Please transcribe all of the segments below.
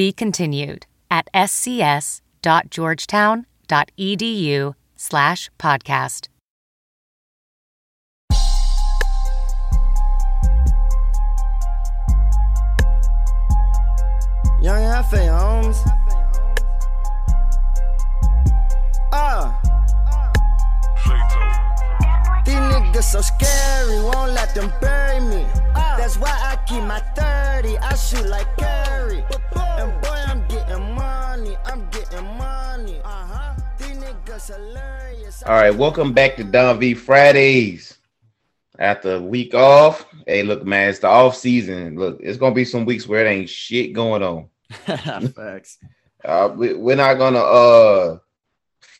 Be continued at scs.georgetown.edu slash podcast. Young Hefe, homes. Ah. Niggas so scary, won't let them bury me. That's why I keep my 30, I shoot like Curry. And boy, I'm getting money, I'm getting money. Uh-huh. These niggas hilarious. All right, welcome back to Don V Fridays. After a week off, hey, look, man, it's the off season. Look, it's gonna be some weeks where it ain't shit going on. Facts. Uh, we, we're not gonna uh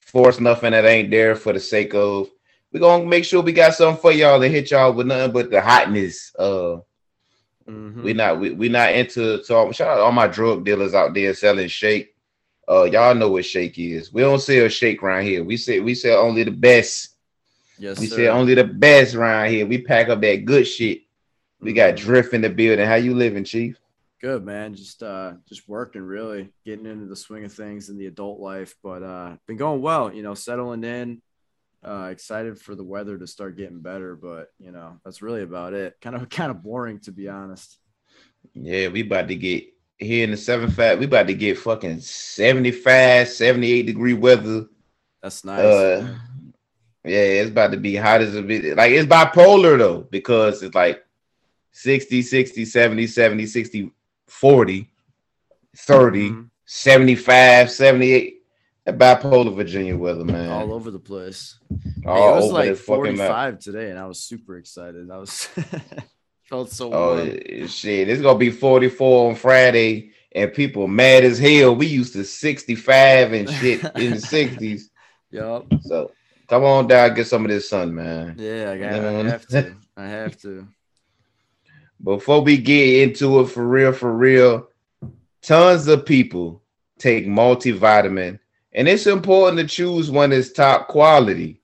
force nothing that ain't there for the sake of. We're gonna make sure we got something for y'all to hit y'all with nothing but the hotness. Uh, Mhm. we not we, we not into so shout out to all my drug dealers out there selling shake. Uh, y'all know what shake is. We don't sell shake around here. We say we sell only the best. Yes, We sir. say only the best around here. We pack up that good shit. We got Mhm. drift in the building. How you living, Chief? good, man. Just uh, just working, really getting into the swing of things in the adult life, but uh, been going well. You know, settling in. Uh, excited for the weather to start getting better, but you know that's really about it. Kind of kind of boring to be honest. Yeah, we about to get here in the seven five. We about to get fucking 75, 78 degree weather. That's nice. Uh, yeah, it's about to be hot as a bit. Like it's bipolar though, because it's like 60, 60, 70, 70, 60, 40, 30, Mhm. 75, 78. That bipolar Virginia weather, man. all over the place. Hey, it was like the fucking 45 today, and I was super excited. I was felt so Oh warm. shit! It's gonna be 44 on Friday, and people mad as hell. We used to 65 and shit in the 60s. Yup. So come on down, get some of this sun, man. Yeah, I, got. I have to. I have to. Before we get into it for real, for real, tons of people take multivitamin, and it's important to choose one that's top quality.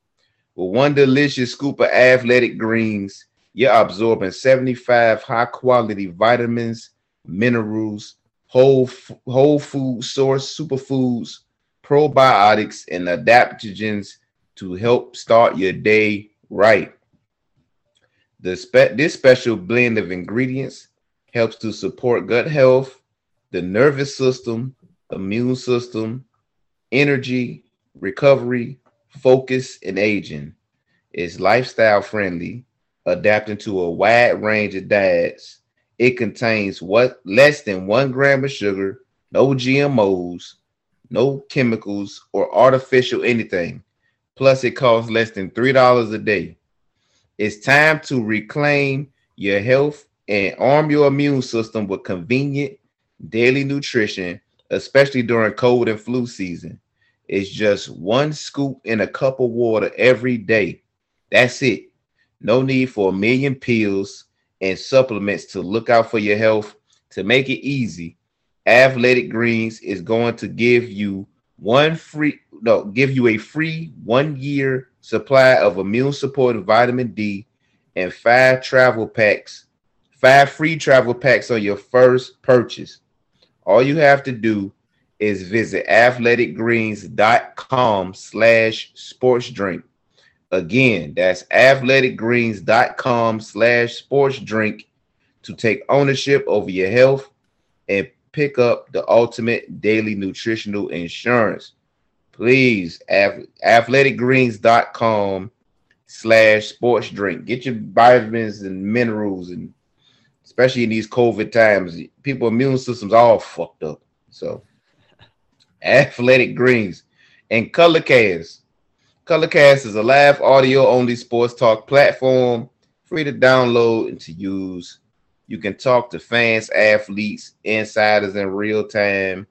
With one delicious scoop of athletic greens, you're absorbing 75 high quality vitamins, minerals, whole whole food source superfoods, probiotics, and adaptogens to help start your day right. Spe- this special blend of ingredients helps to support gut health, the nervous system, immune system, energy, recovery, focus, and aging. It's lifestyle friendly, adapting to a wide range of diets. It contains what less than one gram of sugar, no GMOs, no chemicals or artificial anything. Plus, it costs less than three dollars a day. It's time to reclaim your health and arm your immune system with convenient daily nutrition, especially during cold and flu season. It's just one scoop in a cup of water every day. That's it. No need for a million pills and supplements to look out for your health. To make it easy, Athletic Greens is going to give you one free no, give you a free one year supply of immune supporting vitamin D and five travel packs, five free travel packs on your first purchase. All you have to do is visit athleticgreens.com slash sports drink. Again, that's athleticgreens.com slash sports drink to take ownership over your health and pick up the ultimate daily nutritional insurance. Please, athleticgreens.com slash sports drink. Get your vitamins and minerals and especially in these COVID times, people immune systems all fucked up. So athletic greens and colorcast. Colorcast is a live audio only sports talk platform, free to download and to use. You can talk to fans, athletes, insiders in real time.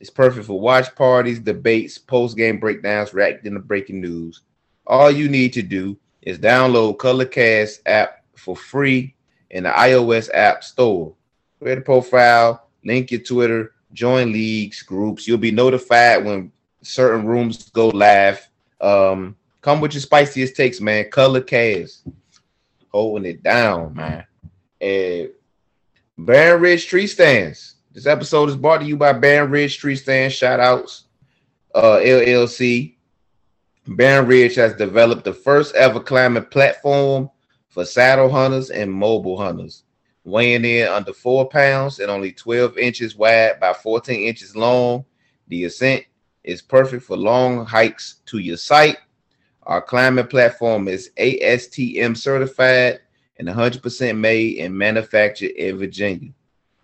It's perfect for watch parties, debates, post game breakdowns, reacting to breaking news. All you need to do is download Colorcast app for free in the iOS app store. Create a profile, link your Twitter, join leagues, groups. You'll be notified when certain rooms go live. Um, come with your spiciest takes, man. Colorcast, holding it down, man. And Baron Ridge Tree Stands. This episode is brought to you by Baron Ridge Tree Stands. Shout outs, uh, LLC. Baron Ridge has developed the first ever climbing platform for saddle hunters and mobile hunters, weighing in under four pounds and only 12 inches wide by 14 inches long. The ascent is perfect for long hikes to your site. Our climbing platform is ASTM certified and 100% made and manufactured in Virginia.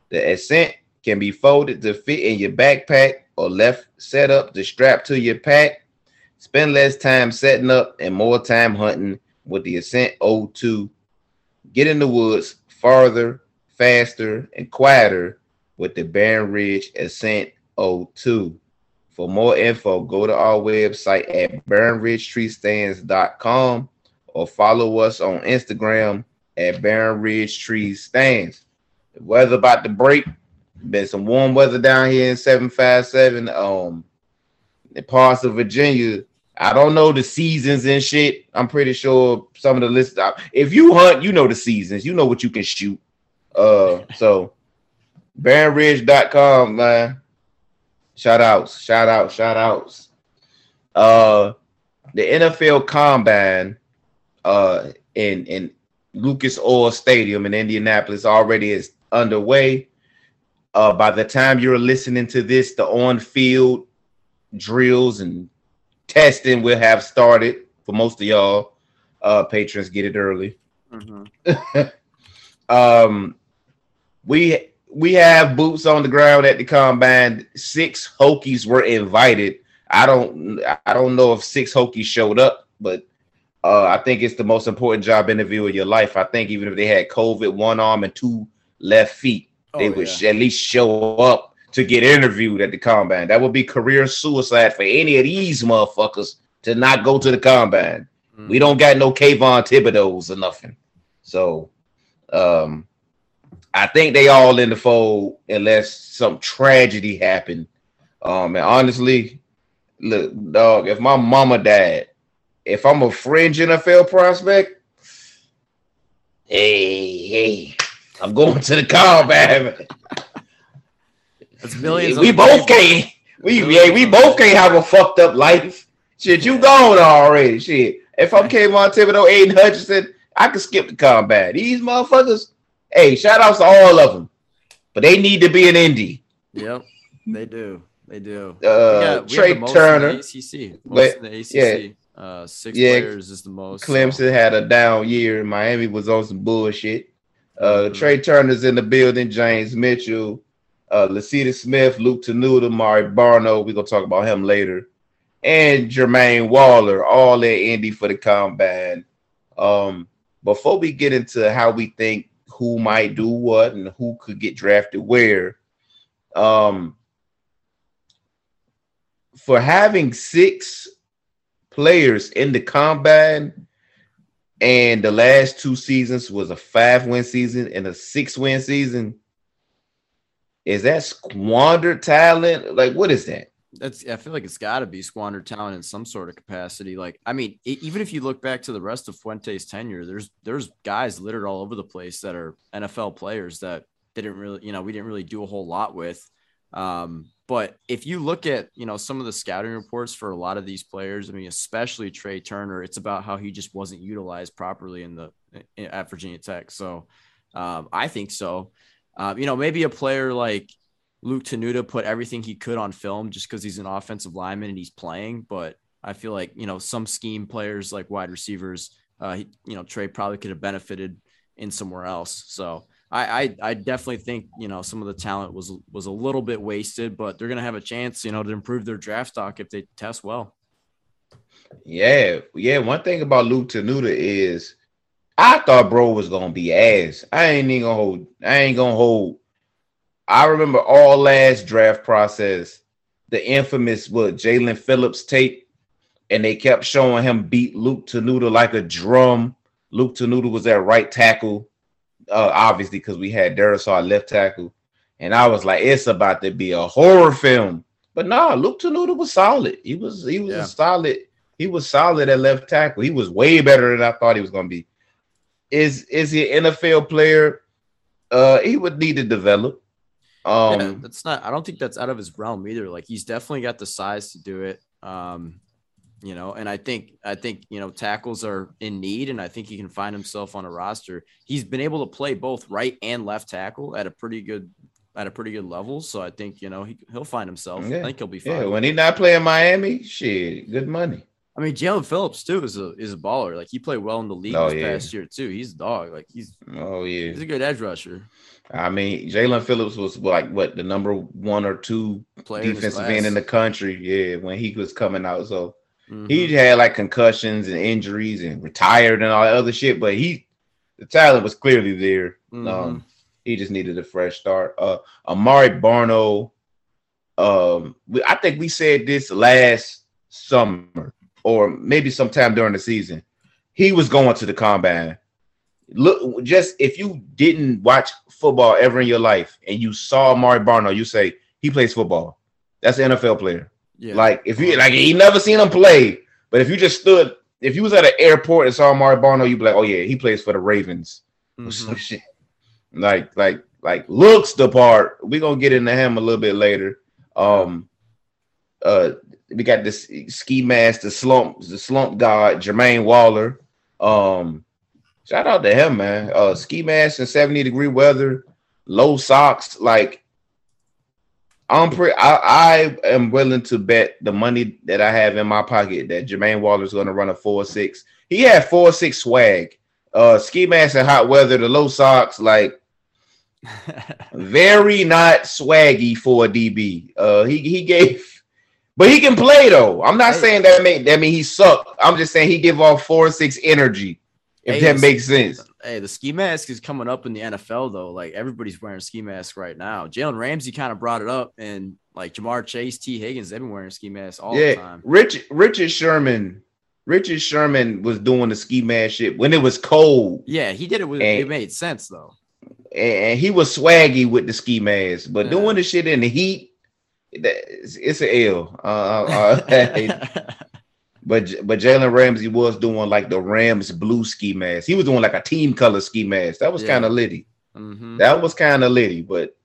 The ascent can be folded to fit in your backpack or left set up to strap to your pack. Spend less time setting up and more time hunting with the Ascent O2. Get in the woods farther, faster, and quieter with the Baron Ridge Ascent O2. For more info, go to our website at baronridgetreestands.com or follow us on Instagram at Baron Ridge Tree Stands. The weather about to break. Been some warm weather down here in 757. Um, in parts of Virginia, I don't know the seasons and shit. I'm pretty sure some of the list. If you hunt, you know the seasons. You know what you can shoot. Uh, so baronridge.com, man. Shout outs, shout out, shout outs. Uh, the NFL Combine, uh, in in Lucas Oil Stadium in Indianapolis already is underway. Uh, by the time you're listening to this, the on-field drills and testing will have started for most of y'all. Uh, patrons get it early. Mm-hmm. um, we we have boots on the ground at the combine. Six Hokies were invited. I don't I don't know if six Hokies showed up, but uh, I think it's the most important job interview of your life. I think even if they had COVID, one arm and two left feet, oh, they would yeah. at least show up to get interviewed at the combine. That would be career suicide for any of these motherfuckers to not go to the combine. Mm. We don't got no Kayvon Thibodeaux's or nothing. So um I think they all in the fold unless some tragedy happened. Um, and honestly, look, dog, if my mama died, if I'm a fringe NFL prospect, hey, hey, I'm going to the combat. That's millions. We both can't. We yeah, we both can't have a fucked up life. Shit, you gone already. Shit. If I'm Kayvon Thibodeaux, Aidan Hutchinson, I can skip the combat. These motherfuckers, Hey, shout outs to all of them, but they need to be an indie. Yep, they do. They do. Uh, we Trey Turner, ACC, most the ACC. Yeah. Uh, six yeah, players is the most. Clemson so. had a down year. Miami was on some bullshit. Uh, mm-hmm. Trey Turner's in the building. James Mitchell, uh, Lecitus Smith, Luke Tenuta, Mari Barno. We're gonna talk about him later, and Jermaine Waller, all at Indy for the combine. Um, before we get into how we think who might do what and who could get drafted where. Um, for having six players in the combine, and the last two seasons was a five win season and a six win season. Is that squandered talent? Like, what is that? that's I feel like it's got to be squandered talent in some sort of capacity. Like, I mean, it, even if you look back to the rest of Fuente's tenure, there's there's guys littered all over the place that are NFL players that didn't really, you know, we didn't really do a whole lot with. Um, but if you look at, you know, some of the scouting reports for a lot of these players, I mean, especially Trey Turner, it's about how he just wasn't utilized properly in the at Virginia Tech. So um, I think so. Um, you know, maybe a player like Luke Tenuta put everything he could on film just because he's an offensive lineman and he's playing. But I feel like you know some scheme players like wide receivers, uh, you know Trey probably could have benefited in somewhere else. So I, I, I definitely think you know some of the talent was was a little bit wasted, but they're gonna have a chance you know to improve their draft stock if they test well. Yeah, yeah. One thing about Luke Tenuta is I thought bro was gonna be ass. I ain't even gonna hold. I ain't gonna hold I remember all last draft process. the infamous what Jaelan Phillips tape, and they kept showing him beat Luke Tenuta like a drum. Luke Tenuta was at right tackle, uh, obviously because we had Darrisaw left tackle, and I was like, it's about to be a horror film. But nah, Luke Tenuta was solid. He was he was Yeah. a solid. He was solid at left tackle. He was way better than I thought he was going to be. Is is he an NFL player? Uh, he would need to develop. Um, yeah, that's not. I don't think that's out of his realm either. Like he's definitely got the size to do it. Um, you know, and I think I think you know tackles are in need, and I think he can find himself on a roster. He's been able to play both right and left tackle at a pretty good at a pretty good level. So I think you know he he'll find himself. Yeah. I think he'll be fine. yeah, when he not playing Miami, shit, good money. I mean, Jaelan Phillips too is a is a baller. Like he played well in the league Oh, this yeah. past year too. He's a dog. Like he's Oh yeah. he's a good edge rusher. I mean, Jaelan Phillips was like what the number one or two Player defensive end in the country. Yeah, when he was coming out, so Mhm. he had like concussions and injuries and retired and all that other shit. But he, the talent was clearly there. Mhm. Um, he just needed a fresh start. Uh, Amare Barno. Um, we, I think we said this last summer or maybe sometime during the season. He was going to the combine. Look, just if you didn't watch football ever in your life and you saw Amare Barno, you say he plays football. That's an NFL player. yeah. Like if you like, he never seen him play, but if you just stood, if you was at an airport and saw Amare Barno, you'd be like, oh yeah, he plays for the Ravens Mhm. some shit. Like, like, like looks the part. We're gonna get into him a little bit later. Um uh we got this ski mask, the slump, the slump god, Jermaine Waller. Um shout out to him, man. Uh ski mask in 70 degree weather, low socks, like I'm pretty I, I am willing to bet the money that I have in my pocket that Jermaine Waller is gonna run a four six. He had four six swag. Uh ski mask in hot weather, the low socks, like very not swaggy for a DB. Uh, he he gave, but he can play though. I'm not Hey. saying that mean that mean he sucked. I'm just saying he give off four six energy. If Hey, that makes sense. Hey, the ski mask is coming up in the NFL though. Like everybody's wearing ski masks right now. Jalen Ramsey kind of brought it up, and like Ja'Marr Chase, Tee Higgins, they've been wearing ski masks all the Yeah, time. Rich Richard Sherman. Richard Sherman was doing the ski mask shit when it was cold, Yeah, he did it with Hey. it made sense though. and he was swaggy with the ski mask. But Yeah. doing the shit in the heat, it's, it's an L. Uh, uh, uh, But but Jalen Ramsey was doing like the Rams blue ski mask. He was doing like a team color ski mask. That was Yeah. kind of litty. Mhm. That was kind of litty. But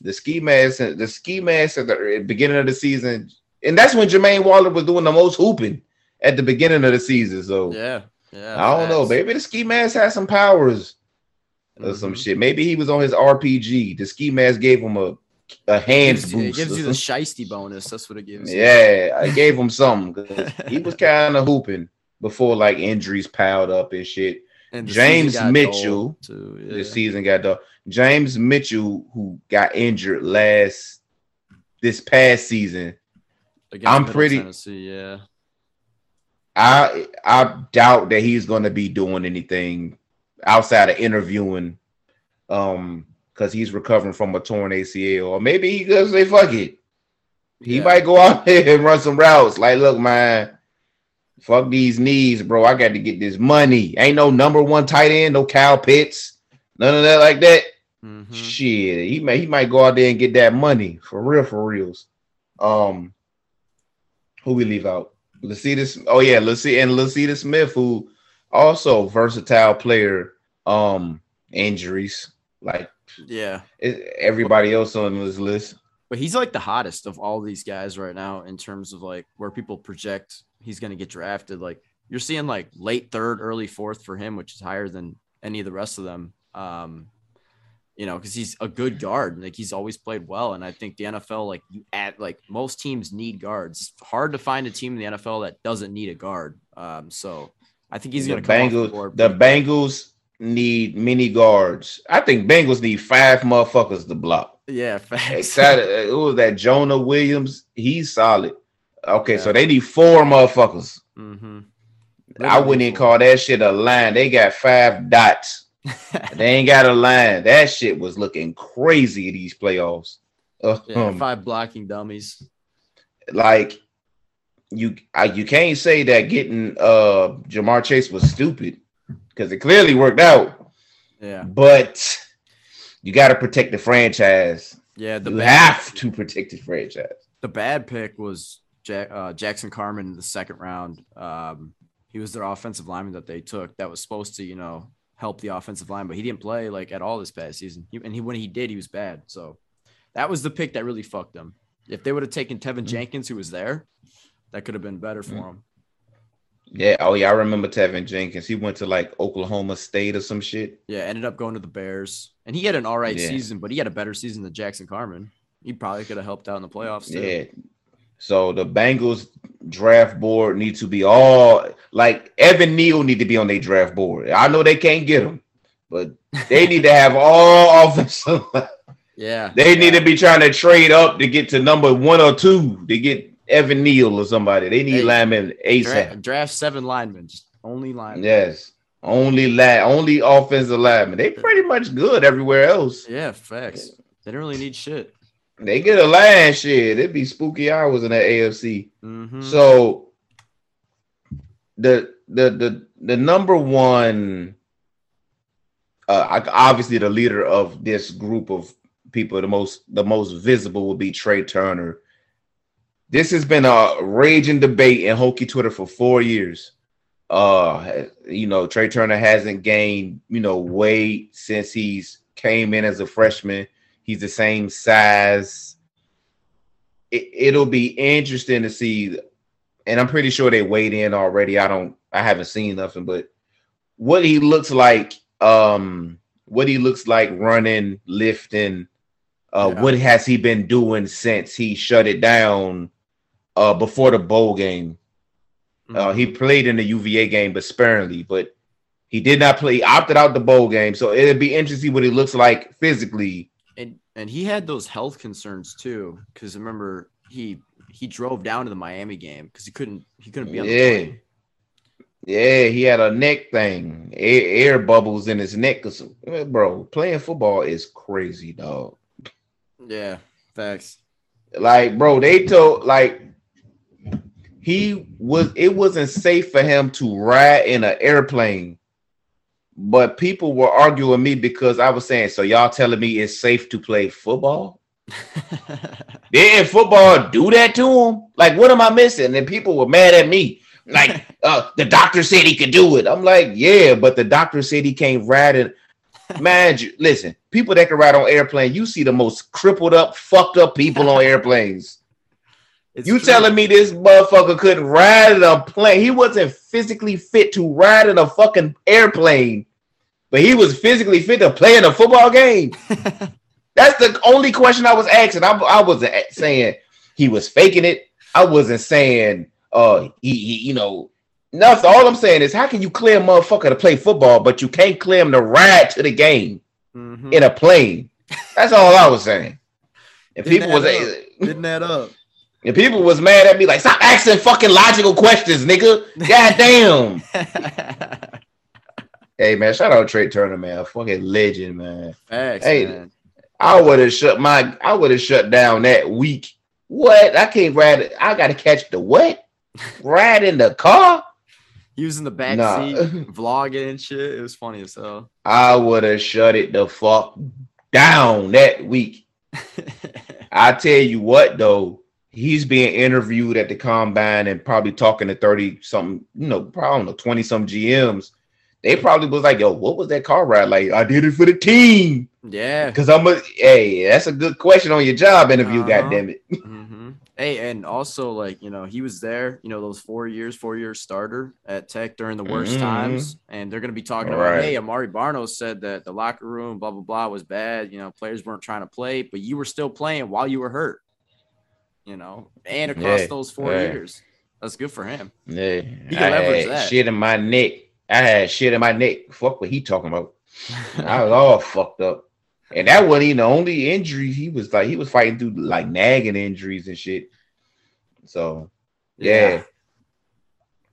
the ski mask, the ski mask at the beginning of the season, and that's when Jermaine Waller was doing the most hooping at the beginning of the season. So Yeah, yeah. I don't know. Maybe the ski mask had some powers or some Mhm. shit. Maybe he was on his RPG. The ski mask gave him a a hand Gives you- boost. It gives you the shisty bonus. That's what it gives. you. Yeah, I gave him something. He was kind of hooping before like injuries piled up and shit. And James Mitchell, too. Yeah. The season got done. James Mitchell, who got injured last this past season, Against I'm Middle pretty- Tennessee, yeah. I I doubt that he's gonna be doing anything outside of interviewing, um, because he's recovering from a torn ACL, or maybe he gonna say fuck it. He Yeah. might go out there and run some routes. Like, look, man, fuck these knees, bro. I got to get this money. Ain't no number one tight end, no Kyle Pitts, none of that like that. Mhm. Shit, he may he might go out there and get that money for real, for reals. Um, who we leave out? Lecitus, oh yeah, Lecitus and Lecitus Smith, who also versatile player. Um, injuries like Yeah. everybody else on this list. But he's like the hottest of all these guys right now in terms of like where people project he's going to get drafted. Like you're seeing like late third, early fourth for him, which is higher than any of the rest of them. Um, you know, because he's a good guard. Like he's always played well. And I think the NFL, like you add, like most teams need guards. It's hard to find a team in the NFL that doesn't need a guard. Um, so I think he's going to come the Bengals. The. Bengals need many guards. I think Bengals need five motherfuckers to block. Yeah, facts. Excited. Who was that? Jonah Williams. He's solid. Okay, so they need four motherfuckers. mm-hmm. I wouldn't even call that shit a line. They got five dots. They ain't got a line. That shit was looking crazy at these playoffs. Uh, yeah, um, five blocking dummies. like you I, you can't say that getting uh Ja'Marr Chase was stupid because it clearly worked out. Yeah. But you got to protect the franchise. Yeah. The you have to protect the franchise. the bad pick was Jack, uh, Jackson Carman in the second round. Um, he was their offensive lineman that they took that was supposed to, you know, help the offensive line, but he didn't play like at all this past season. He, and he when he did, he was bad. So that was the pick that really fucked them. If they would have taken. Teven Jenkins, who was there, that could have been better for him. Yeah. Oh yeah, I remember Teven Jenkins. He went to like Oklahoma State or some shit. Yeah, ended up going to the Bears, and he had an all right Yeah. season, but he had a better season than Jackson Carman. He probably could have helped out in the playoffs too. Yeah. So the Bengals draft board needs to be all like Evan Neal need to be on their draft board. I know they can't get him, but they need to have all offensive. Yeah, they need to be trying to trade up to get to number one or two to get Evan Neal or somebody. They need Hey, linemen ASAP. draft, draft seven linemen, just only linemen. Yes. Only la- only offensive linemen. They pretty much good everywhere else. Yeah, facts. They don't really need shit. They get a line shit. It'd be spooky hours in the AFC. Mhm. So the the the the number one uh obviously the leader of this group of people the most the most visible would be Trey Turner. This has been a raging debate in Hokie Twitter for 4 years. Uh you know Trey Turner hasn't gained, you know, weight since he's came in as a freshman. He's the same size. It, it'll be interesting to see and I'm pretty sure they weighed in already. I don't I haven't seen nothing, but what he looks like, um, what he looks like running, lifting, uh, Yeah. what has he been doing since he shut it down uh before the bowl game? Uh he played in the UVA game, but sparingly, but he did not play, he opted out the bowl game. So it'd be interesting what he looks like physically. and and he had those health concerns too, because remember he he drove down to the Miami game because he couldn't he couldn't be on the Yeah. plane. Yeah, he had a neck thing, air, air bubbles in his neck. 'cause- bro, playing football is crazy, dog. Yeah, facts. Like, bro, they told like he was it wasn't safe for him to ride in an airplane. But people were arguing with me because I was saying, so y'all telling me it's safe to play football? Didn't football do that to him? Like, what am I missing? And people were mad at me. Like, uh, the doctor said he could do it. I'm like, yeah, but the doctor said he can't ride it. Man, you- listen, people that can ride on airplane, you see the most crippled up, fucked up people on airplanes. It's You true. telling me this motherfucker couldn't ride in a plane? He wasn't physically fit to ride in a fucking airplane, but he was physically fit to play in a football game. That's the only question I was asking. I, I wasn't saying he was faking it. I wasn't saying, uh, he, he you know, nothing. All I'm saying is, how can you clear a motherfucker to play football, but you can't clear him to ride to the game Mhm. in a plane? That's all I was saying. And Didn't people was up. Didn't add up. And people was mad at me like, stop asking fucking logical questions, nigga. God damn. hey man, shout out Trey Turner, man. A Fucking legend, man. Facts, Hey, man. I would have shut my I would have shut down that week. What? I can't ride it. I gotta catch the what? Ride in the car? He was in the back Nah. seat vlogging and shit. It was funny as hell. I would have shut it the fuck down that week. I tell you what though, he's being interviewed at the combine and probably talking to 30 something, you know, probably I don't know, 20 some GMs. They probably was like, yo, what was that car ride? Like, I did it for the team. yeah. Cause I'm a hey, that's a good question on your job interview, Uh-huh. God damn it. hmm Hey, and also like you know he was there. You know those four years, four year starter at Tech during the worst Mhm. times, and they're gonna be talking about, Right. hey, Amare Barno said that the locker room, blah blah blah, was bad. You know, players weren't trying to play, but you were still playing while you were hurt. You know, and across Yeah, those four yeah. years, that's good for him. Yeah, He I can leverage had that. shit in my neck. I had shit in my neck. Fuck what he talking about. I was all fucked up. And that wasn't even the only injury. He was like he was fighting through like nagging injuries and shit. So yeah,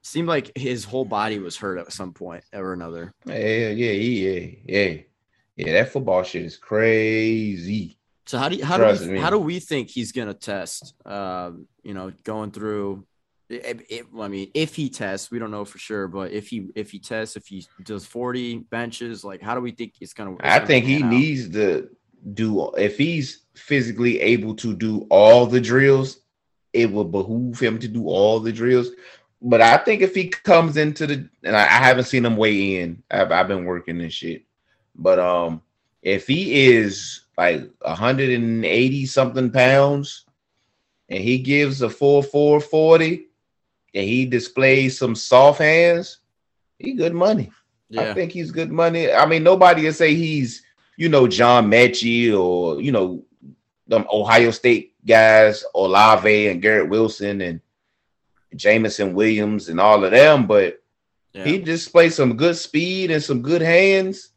Seemed like his whole body was hurt at some point or another. yeah, yeah, yeah, yeah, yeah. Yeah, that football shit is crazy. So how do you, how do we, me. how do we think he's gonna test? Um, you know, going through. It, it- I mean, if he tests, we don't know for sure, but if he if he tests, if he does forty benches, like how do we think it's gonna? it's I think he out? needs to do if he's physically able to do all the drills, it will behoove him to do all the drills. But I think if he comes into the and I, I haven't seen him weigh in, I've, I've been working this shit. But um, if he is like 180 something pounds and he gives a full 440 and he displays some soft hands, he good money. I think he's good money. I mean, nobody will say he's, you know, John Metchie or, you know, them Ohio State guys, Olave and Garrett Wilson and Jameson Williams and all of them, but yeah. he displays some good speed and some good hands.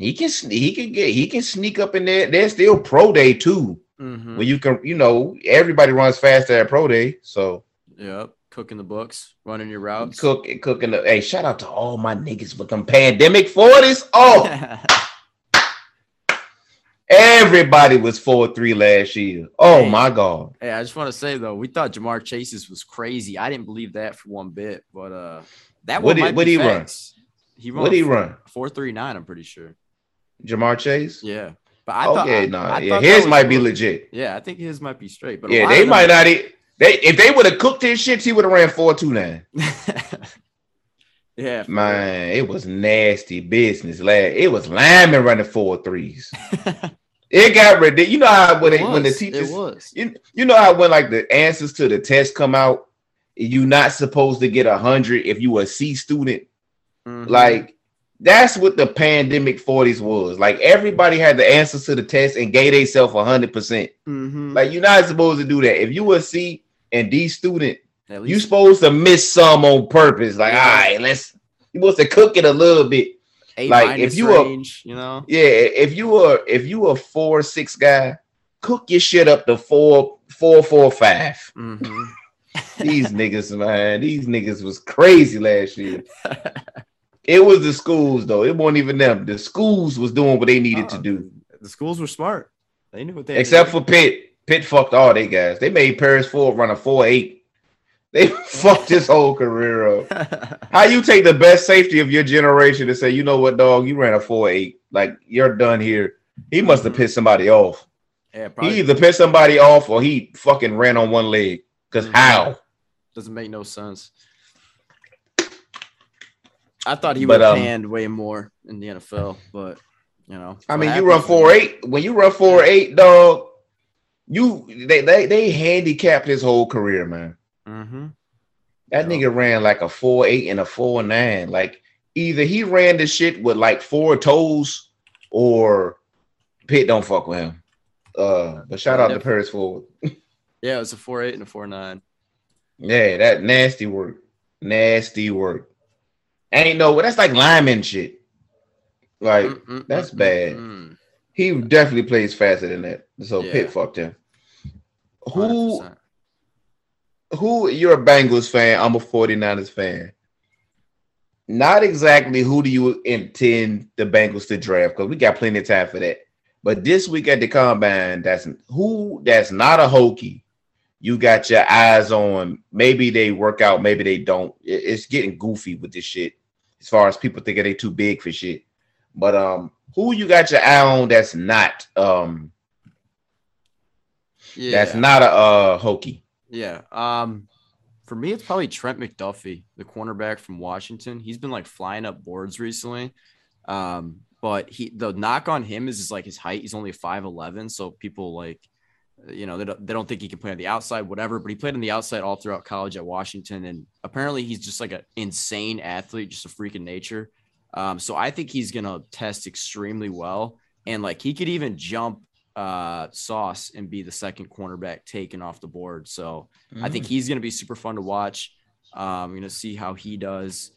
He can he can get he can sneak up in there. There's still pro day too. Mhm. When you can, you know, everybody runs faster at pro day. So Yep. Cooking the books, running your routes. cook cooking the hey, shout out to all my niggas for them pandemic 40s. Oh, Everybody was four three last year. Oh Hey. my god. Hey, I just want to say though, we thought Ja'Marr Chase's was crazy. I didn't believe that for one bit, but uh, that What one did- might what be he run? facts. He run What did he run? four three nine. I'm pretty sure. Ja'Marr Chase? Yeah, but I thought okay, I- no, I yeah, his was might be legit. Yeah, I think his might be straight. But Yeah, they might not. e- They if they would have cooked his shit, he would have ran four two nine. yeah, Man, it was nasty business. Lad, it was Lyman running four threes. It got ridiculous. You know how when, It they, when the was, teachers, it was. you, you know how when like the answers to the test come out, you're not supposed to get a hundred if you a C student. Mhm. Like that's what the pandemic 40s was. Like everybody had the answers to the test and gave themselves hundred percent. Mhm. Like you're not supposed to do that. If you were a C and D student, you supposed to miss some on purpose. Like, Yeah. all right, let's you supposed to cook it a little bit. A like, if you were- range, you know. Yeah, if you were if you were a four six guy, cook your shit up to four four four five. Mhm. These niggas, man, these niggas was crazy last year. It was the schools though. It wasn't even them. The schools was doing what they needed to do. The schools were smart. They knew what they Except for Pitt. Pitt fucked all they guys. They made Paris Ford run a four eight. They fucked his whole career up. How you take the best safety of your generation and say, you know what, dog, you ran a four eight. Like you're done here. He must have pissed somebody off. yeah, probably. He either pissed somebody off or he fucking ran on one leg. Because Mhm. how? doesn't make no sense. I thought he But, would um, panned way more in the NFL, but you know. I mean, you run four eight. When you run four eight, dog, you they they they handicapped his whole career, man. Mhm. That Yeah. nigga ran like a four eight and a four nine. Like either he ran the shit with like four toes, or Pitt don't fuck with him. Uh, but shout Yeah, out to Paris Ford. Yeah, it was a four eight and a four nine. Yeah, that nasty work, nasty work. Ain't no, that's like lineman shit. Like Mm, that's bad. mm, he definitely plays faster than that. So Yeah. Pitt fucked him. Who 100%. who you're a Bengals fan, I'm a 49ers fan. Not exactly who do you intend the Bengals to draft because we got plenty of time for that. But this week at the combine, that's who that's not a Hokie. You got your eyes on. Maybe they work out, maybe they don't. It- It's getting goofy with this shit as far as people thinking they too big for shit. But um, who you got your eye on that's not um Yeah. that's not a uh Hokie. Yeah. Um, for me, it's probably Trent McDuffie, the cornerback from Washington. He's been like flying up boards recently. Um, but he the knock on him is, is like his height. He's only 5'11. So people like, you know, they don't, they don't think he can play on the outside, whatever. But he played on the outside all throughout college at Washington. And apparently he's just like an insane athlete, just a freak of nature. Um, so I think he's gonna test extremely well. And like he could even jump uh sauce and be the second cornerback taken off the board. So I think he's going to be super fun to watch. Um, I'm going to see how he does.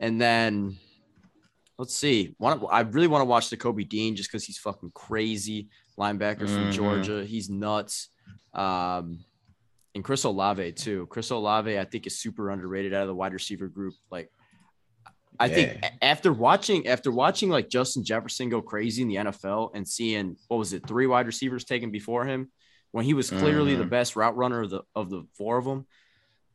And then let's see. One, I really want to watch the Kobe Dean just because he's fucking crazy. Linebacker from Mhm. Georgia. He's nuts. Um, and Chris Olave too. Chris Olave, I think, is super underrated out of the wide receiver group. Like, I think Yeah. a- after watching after watching like Justin Jefferson go crazy in the NFL and seeing what was it three wide receivers taken before him when he was clearly the Mhm. best route runner of the of the four of them.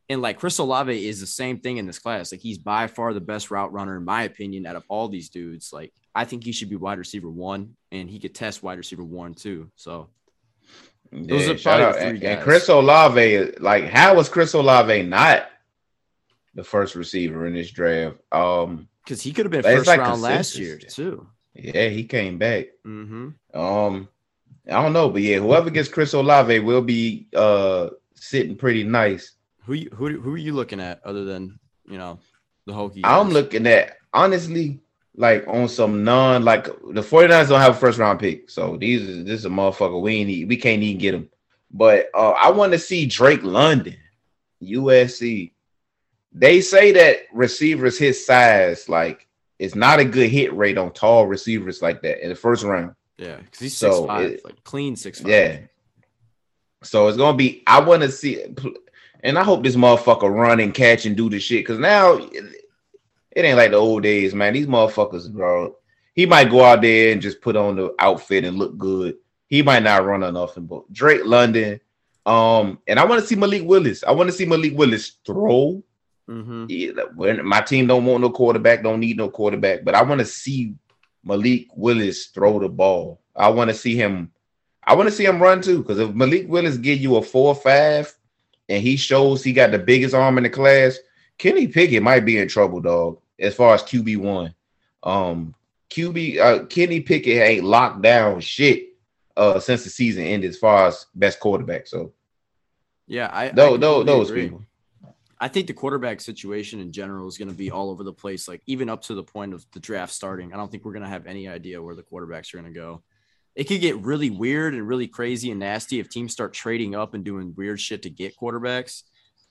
And like Chris Olave is the same thing in this class. Like he's by far the best route runner in my opinion out of all these dudes. Like I think he should be wide receiver one and he could test wide receiver one too. So Those Yeah, are probably three And, and. Chris Olave, like, how was Chris Olave not the first receiver in this draft? Um, because he could have been first like round last year too. yeah, he came back. Mm-hmm. Um, I don't know, but yeah, whoever gets Chris Olave will be uh sitting pretty nice. Who you, who who are you looking at other than you know the Hokie? I'm looking at honestly, like on some non like the 49ers don't have a first round pick. So these is this is a motherfucker. We ain't we can't even get him. But uh I want to see Drake London, USC. They say that receivers his size, like it's not a good hit rate on tall receivers like that in the first round. Yeah, because he's So, six five, it- like clean six five. Yeah. So it's gonna be. I want to see, and I hope this motherfucker run and catch and do the shit. Cause now it, ain't like the old days, man. These motherfuckers, bro. He might go out there and just put on the outfit and look good. He might not run on nothing. But Drake London, um, and I want to see Malik Willis. I want to see Malik Willis throw. Mm-hmm. Yeah, when my team don't want no quarterback, don't need no quarterback, but I want to see Malik Willis throw the ball. I want to see him. I want to see him run too, because if Malik Willis give you a four or five, and he shows he got the biggest arm in the class, Kenny Pickett might be in trouble, dog. As far as QB one, um, QB uh, Kenny Pickett ain't locked down shit uh since the season ended as far as best quarterback. So Yeah, I, I those those, completely those agree. people. I think the quarterback situation in general is going to be all over the place. Like even up to the point of the draft starting, I don't think we're going to have any idea where the quarterbacks are going to go. It could get really weird and really crazy and nasty if teams start trading up and doing weird shit to get quarterbacks,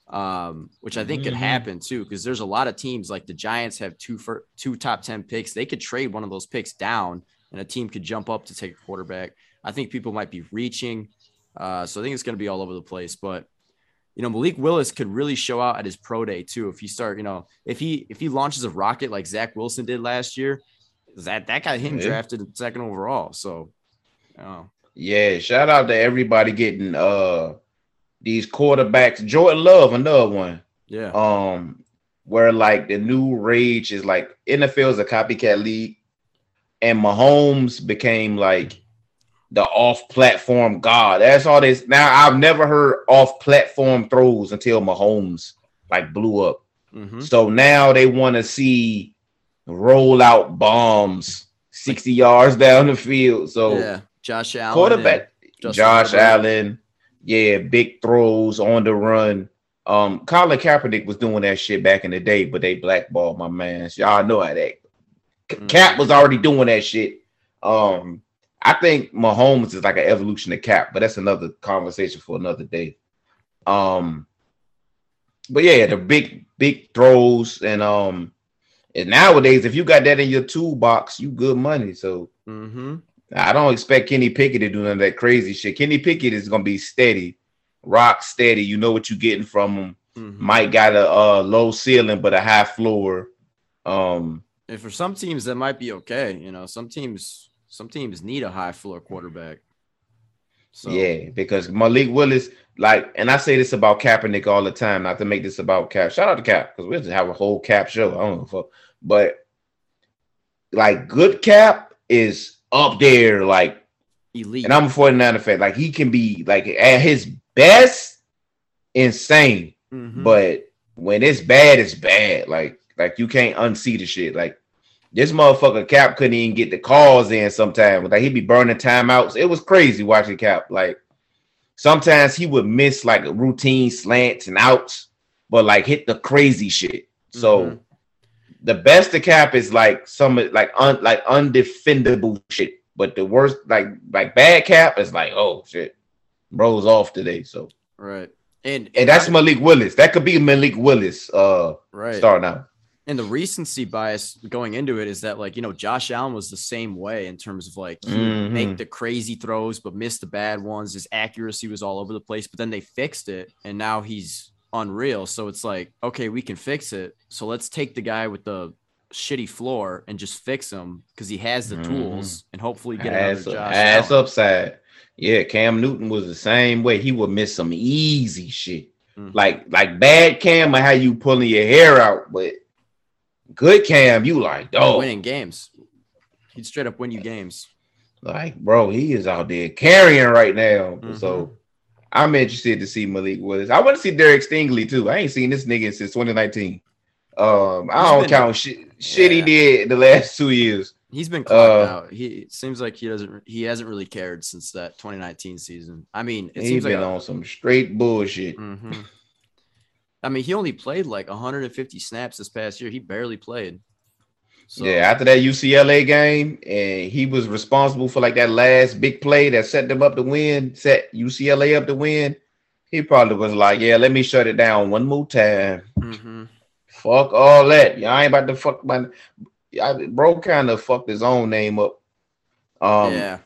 um, which I think could Mhm. happen too. Because there's a lot of teams like the Giants have two for two top ten picks. They could trade one of those picks down, and a team could jump up to take a quarterback. I think people might be reaching, uh, so I think it's going to be all over the place. But you know, Malik Willis could really show out at his pro day too. If he start, you know, if he if he launches a rocket like Zach Wilson did last year, that that got him Yeah. drafted second overall. So, oh, Yeah, shout out to everybody getting uh these quarterbacks. Jordan Love, another one. yeah, Um, where like the new rage is like NFL is a copycat league, and Mahomes became like the off-platform god. That's all this. Now I've never heard off-platform throws until Mahomes like blew up. Mhm. So now they want to see roll out bombs 60 yards down the field. So yeah. Josh Allen, quarterback Josh. Allen, yeah, big throws on the run. Um, Colin Kaepernick was doing that shit back in the day, but they blackballed my man. So y'all know how that. Mhm. Cap was already doing that shit. Um, I think Mahomes is like an evolution of Cap, but that's another conversation for another day. Um, but yeah, the big big throws and um, and nowadays if you got that in your toolbox, you good money. So Mhm. I don't expect Kenny Pickett to do none of that crazy shit. Kenny Pickett is gonna be steady, rock steady. You know what you're getting from him. Mhm. Mike got a uh, low ceiling but a high floor. Um, And for some teams, that might be okay. You know, some teams, some teams need a high floor quarterback. So yeah, because Malik Willis, like, and I say this about Kaepernick all the time, not to make this about Cap. Shout out to Cap because we'll just have a whole Cap show. I don't know, fuck. but like, good Cap is up there, like elite. And I'm a 49er fan. Like he can be like at his best, insane. Mhm. But when it's bad, it's bad. Like like you can't unsee the shit. Like this motherfucker Cap couldn't even get the calls in sometimes. Like he'd be burning timeouts. It was crazy watching Cap. Like sometimes he would miss like a routine slants and outs, but like hit the crazy shit. So Mhm. The best of Cap is like some like un, like undefendable shit. But the worst, like like bad Cap, is like oh shit, bro's off today. So right. And and that's I- Malik Willis. That could be Malik Willis. Uh, right. starting out. and the recency bias going into it is that like you know Josh Allen was the same way in terms of like Mhm. make the crazy throws but miss the bad ones. His accuracy was all over the place, but then they fixed it and now he's unreal. So it's like okay, we can fix it. So let's take the guy with the shitty floor and just fix him because he has the Mhm. tools and hopefully get ass, another Josh ass Allen. upside. Yeah, Cam Newton was the same way. He would miss some easy shit. Mhm. Like like bad Cam or how you pulling your hair out, but good Cam, you like dog. winning games. He'd straight up win you games. Like, bro, he is out there carrying right now. Mhm. So I'm interested to see Malik Willis. I want to see Derek Stingley too. I ain't seen this nigga since 2019. Um, I don't been- count shit, shit he did the last two years. He's been clocked Uh, out. He seems like he doesn't. He hasn't really cared since that 2019 season. I mean, it He's seems like been a- on some straight bullshit. Mhm. I mean, he only played like 150 snaps this past year. He barely played. So, Yeah, after that UCLA game, and he was responsible for like that last big play that set them up to win, set UCLA up to win. He probably was like, "Yeah, let me shut it down one more time. mhm. Fuck all that. Y'all ain't about to fuck my." I, bro, kind of fucked his own name up. Um, yeah,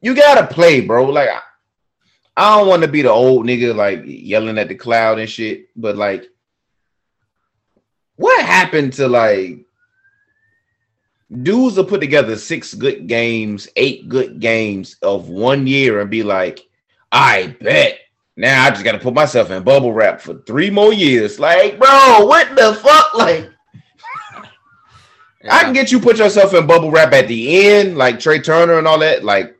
you gotta play, bro. Like, I, I don't want to be the old nigga like yelling at the cloud and shit, but like, what happened to like dudes will put together six good games, eight good games of one year and be like, I bet. Now I just gotta put myself in bubble wrap for three more years. Like, bro, what the fuck? Like, I can get you put yourself in bubble wrap at the end, like Trey Turner and all that, like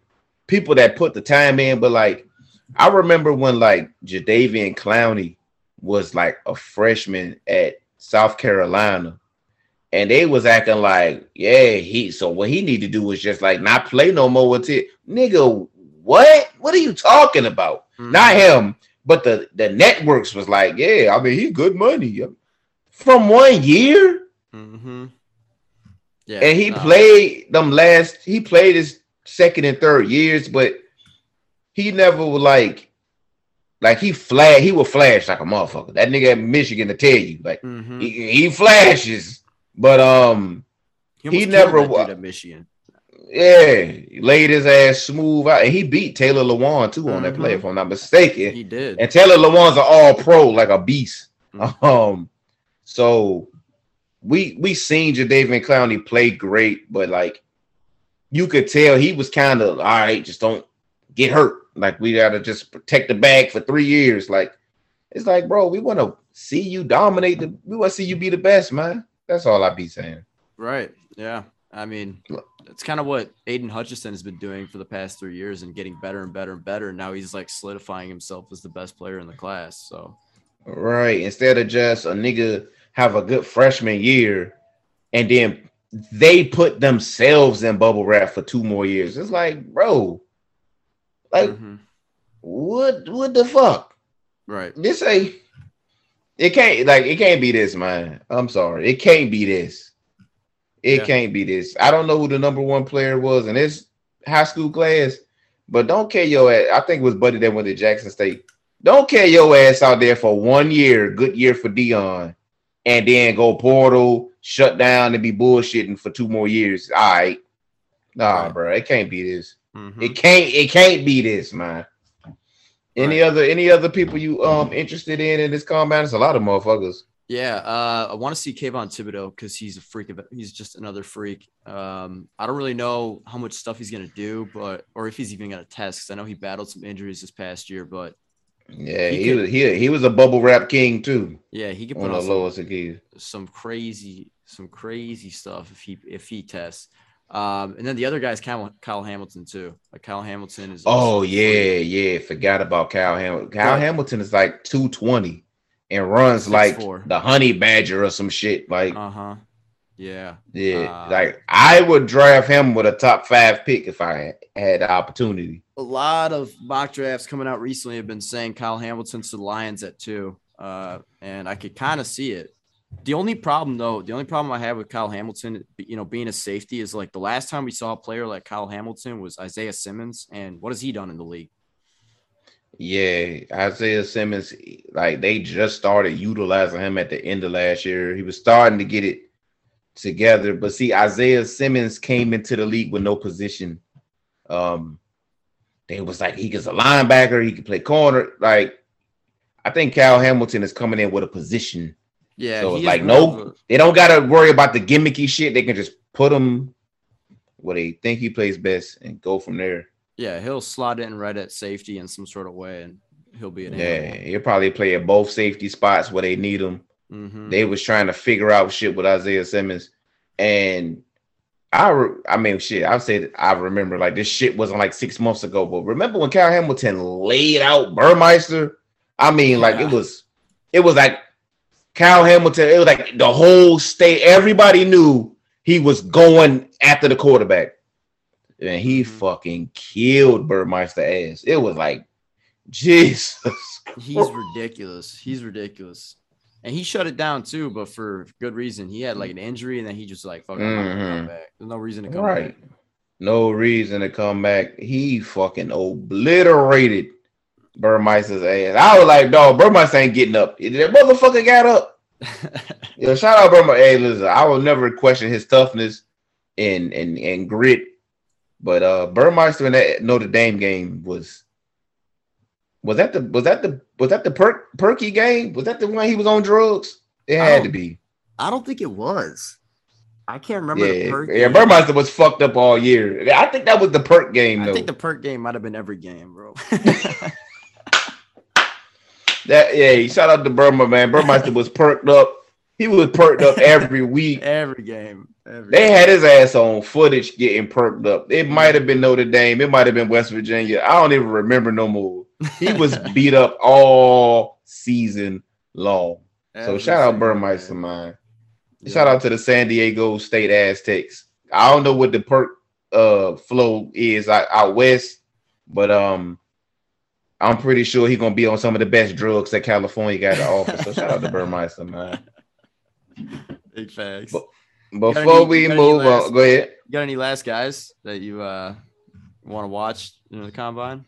people that put the time in. But like, I remember when like Jadeveon Clowney was like a freshman at South Carolina, and they was acting like, yeah, he. So what he need to do is just like not play no more with it, nigga. What? What are you talking about? Mhm. Not him, but the the networks was like, yeah, I mean, he's good money from one year. Mm-hmm. Yeah, And he no. played them last, he played his second and third years, but he never would like, like he flash, he would flash like a motherfucker. That nigga at Michigan to tell you, like Mhm. he, he flashes, but um, He, he never that wa- dude at Michigan. yeah, he laid his ass smooth out, and he beat Taylor Lewan too on that play, if I'm not mistaken. He did. And Taylor Lewan's an all pro, like a beast. Mhm. Um, so we we seen Jadeveon Clowney play great, but like you could tell he was kind of all right, just don't get hurt. Like we gotta just protect the bag for three years. Like it's like, bro, we want to see you dominate the we want to see you be the best, man. That's all I be saying. Right. Yeah. I mean, it's kind of what Aidan Hutchinson has been doing for the past three years and getting better and better and better. And now he's like solidifying himself as the best player in the class. So, Right. Instead of just a nigga have a good freshman year and then they put themselves in bubble wrap for two more years. It's like, bro, like mhm. what what the fuck? right. This ain't it can't like it can't be this, man. I'm sorry. It can't be this. It Yeah. can't be this. I don't know who the number one player was in this high school class, but don't care your ass. I think it was Buddy that went to Jackson State. Don't care your ass out there for one year, good year for Deion, and then go portal, shut down, and be bullshitting for two more years. All right. Nah, Right. bro. It can't be this. Mhm. It can't. It can't be this, man. Any Right. other any other people you um interested in in this combat? It's a lot of motherfuckers. Yeah, uh, I want to see Kayvon Thibodeaux because he's a freak of he's just another freak. Um, I don't really know how much stuff he's gonna do, but or if he's even gonna test. 'cause I know he battled some injuries this past year, but Yeah, He he, could- was he, he was a bubble wrap king too yeah, he could put on the some, lowest some crazy some crazy stuff if he if he tests. Um, and then the other guy is Kyle, Kyle Hamilton too. Like Kyle Hamilton is. Oh yeah, freak. yeah. Forgot about Kyle Hamilton. Kyle. Hamilton is like 220 and runs like 6'4". the honey badger or some shit. Like, Uh huh. Yeah. yeah, uh, like I would draft him with a top five pick if I had the opportunity. a lot of mock drafts coming out recently have been saying Kyle Hamilton to the Lions at two, uh, and I could kind of see it. The only problem, though, the only problem I have with Kyle Hamilton, you know, being a safety is like the last time we saw a player like Kyle Hamilton was Isaiah Simmons, and what has he done in the league? Yeah, Isaiah Simmons, like they just started utilizing him at the end of last year. He was starting to get it together, but see, Isaiah Simmons came into the league with no position. Um, they was like he gets a linebacker, he can play corner. Like, I think Kyle Hamilton is coming in with a position Yeah, So it's like no, they don't gotta worry about the gimmicky shit. They can just put him where they think he plays best and go from there. yeah, he'll slot in right at safety in some sort of way, and he'll be an Yeah, he'll probably play at both safety spots where they need him. hmm They was trying to figure out shit with Isaiah Simmons, and I, re- I mean, shit. I said I remember like this shit wasn't like six months ago, but remember when Kyle Hamilton laid out Burmeister? I mean, like Yeah. it was, it was like Kyle Hamilton. It was like the whole state. Everybody knew he was going after the quarterback, and he Mhm. fucking killed Burmeister ass. It was like Jesus. He's ridiculous. He's ridiculous. And he shut it down too, but for good reason. He had like an injury, and then he just like, fuck, I'm not gonna come Mhm. There's no reason to come Right. back. No reason to come back. He fucking obliterated Burmeister's ass. I was like, dog, Burmeister ain't getting up. That motherfucker got up. Yo, shout out Burmeister. Hey, listen, I will never question his toughness and and and grit. But uh Burmeister in that Notre Dame game was was that the was that the was that the perk perky game? Was that the one he was on drugs? It had to be. I don't think it was. I can't remember the Yeah, perk. yeah. Burmeister was fucked up all year. I think that was the perk game I think the perk game might have been every game, bro. That yeah, shout out to Burma, man. Burmeister was perked up. He was perked up every week. every game. Every They had his ass on footage getting perked up. It might have been Notre Dame. It might have been West Virginia. I don't even remember no more. He was beat up all season long. So shout out Burmeister, game. man. Yeah. Shout out to the San Diego State Aztecs. I don't know what the perk uh flow is out, out west, but um I'm pretty sure he's gonna be on some of the best drugs that California got to offer. So shout out to Burmeister, man. Big facts. But- Before any- we you got any move last- on, go ahead. You got any last guys that you uh want to watch in the combine?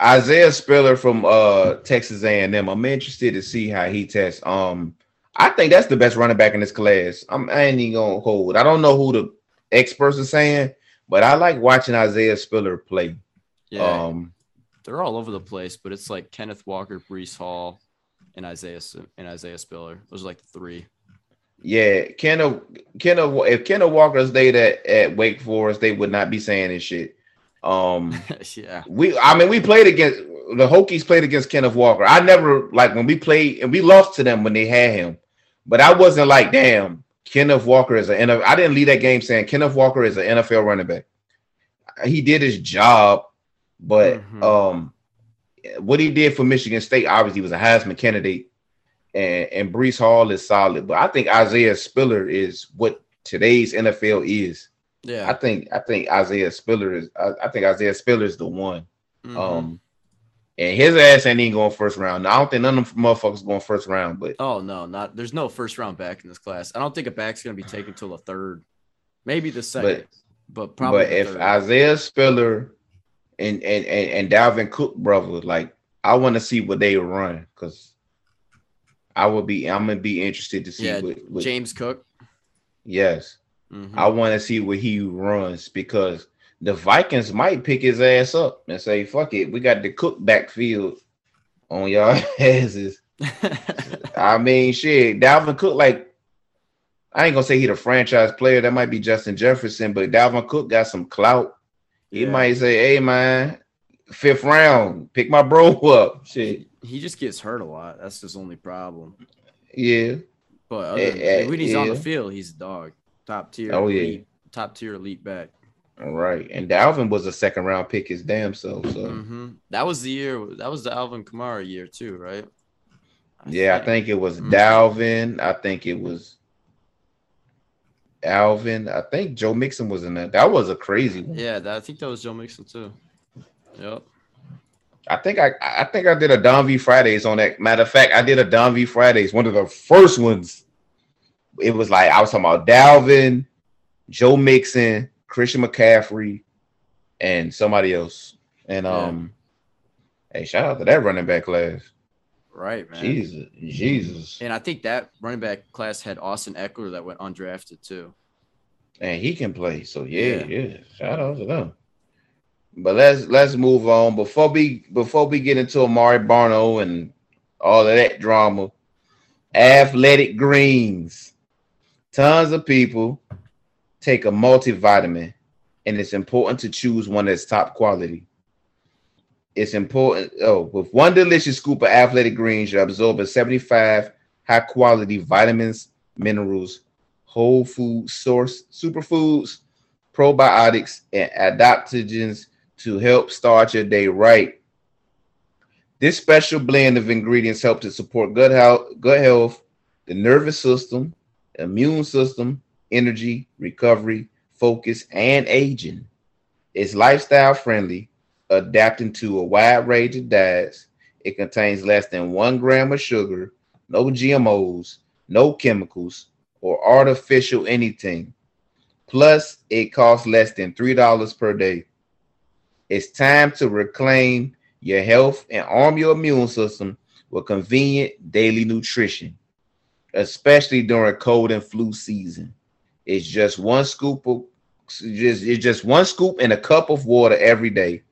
Isaiah Spiller from uh Texas A&M. I'm interested to see how he tests. Um, I think that's the best running back in this class. I'm I ain't even gonna hold. I don't know who the experts are saying, but I like watching Isaiah Spiller play. Yeah, Um, they're all over the place, but it's like Kenneth Walker, Breece Hall, and Isaiah and Isaiah Spiller. Those are like the three. yeah, Kenna, Kenna, if Kenna Walker stayed at, at Wake Forest, they would not be saying this shit. Um, yeah, we, I mean, we played against the Hokies played against Kenneth Walker. I never like when we played and we lost to them when they had him, but I wasn't like, damn, Kenneth Walker is an NFL. I didn't leave that game saying Kenneth Walker is an NFL running back. He did his job, but Mhm. um, what he did for Michigan State obviously was a Heisman candidate, and and Breece Hall is solid. But I think Isaiah Spiller is what today's NFL is. Yeah, I think I think Isaiah Spiller is. I, I think Isaiah Spiller is the one. Mhm. Um, and his ass ain't even going first round. I don't think none of them motherfuckers going first round, but oh no, not there's no first round back in this class. I don't think a back's gonna be taken till the third, maybe the second, but, probably. but if third. Isaiah Spiller and and and, and Dalvin Cook brother, like I want to see what they run because I would be. I'm gonna be interested to see yeah, what, what James Cook. Yes, Mhm. I want to see what he runs because the Vikings might pick his ass up and say, "Fuck it, we got the Cook backfield on y'all asses." I mean, shit, Dalvin Cook, like, I ain't gonna say he the franchise player. That might be Justin Jefferson, but Dalvin Cook got some clout. He Yeah. might say, "Hey, man, fifth round, pick my bro up." Shit, he just gets hurt a lot. That's his only problem. yeah, But other Eh, than, eh, when he's on the field, he's a dog. Top tier. Oh, yeah. elite, top tier elite back. all right. And Dalvin was a second round pick, his damn self. So hmm That was the year. That was the Alvin Kamara year too, right? yeah, I think it was Mhm. Dalvin. I think it was Alvin. I think Joe Mixon was in that. That was a crazy one. Yeah, that, I think that was Joe Mixon too. Yep. I think I I think I did a Don V Fridays on that. Matter of fact, I did a Don V Fridays, one of the first ones. It was like I was talking about Dalvin, Joe Mixon, Christian McCaffrey, and somebody else. And Yeah. um, hey, shout out to that running back class. Right, man. Jesus, Jesus, And I think that running back class had Austin Ekeler that went undrafted too. and he can play. So yeah, Yeah. yeah, shout out to them. But let's let's move on before we before we get into Amare Barno and all of that drama. Athletic Greens. Tons of people take a multivitamin, and it's important to choose one that's top quality. It's important. Oh, with one delicious scoop of athletic greens, you absorb a 75 high quality vitamins, minerals, whole food source, superfoods, probiotics, and adaptogens to help start your day right. This special blend of ingredients help to support good health, good health, the nervous system, immune system, energy, recovery, focus, and aging. It's lifestyle friendly, adapting to a wide range of diets. It contains less than one gram of sugar, no GMOs, no chemicals, or artificial anything. Plus, it costs less than $3 per day. It's time to reclaim your health and arm your immune system with convenient daily nutrition, especially during cold and flu season. It's just one scoop of just it's just one scoop in a cup of water every day.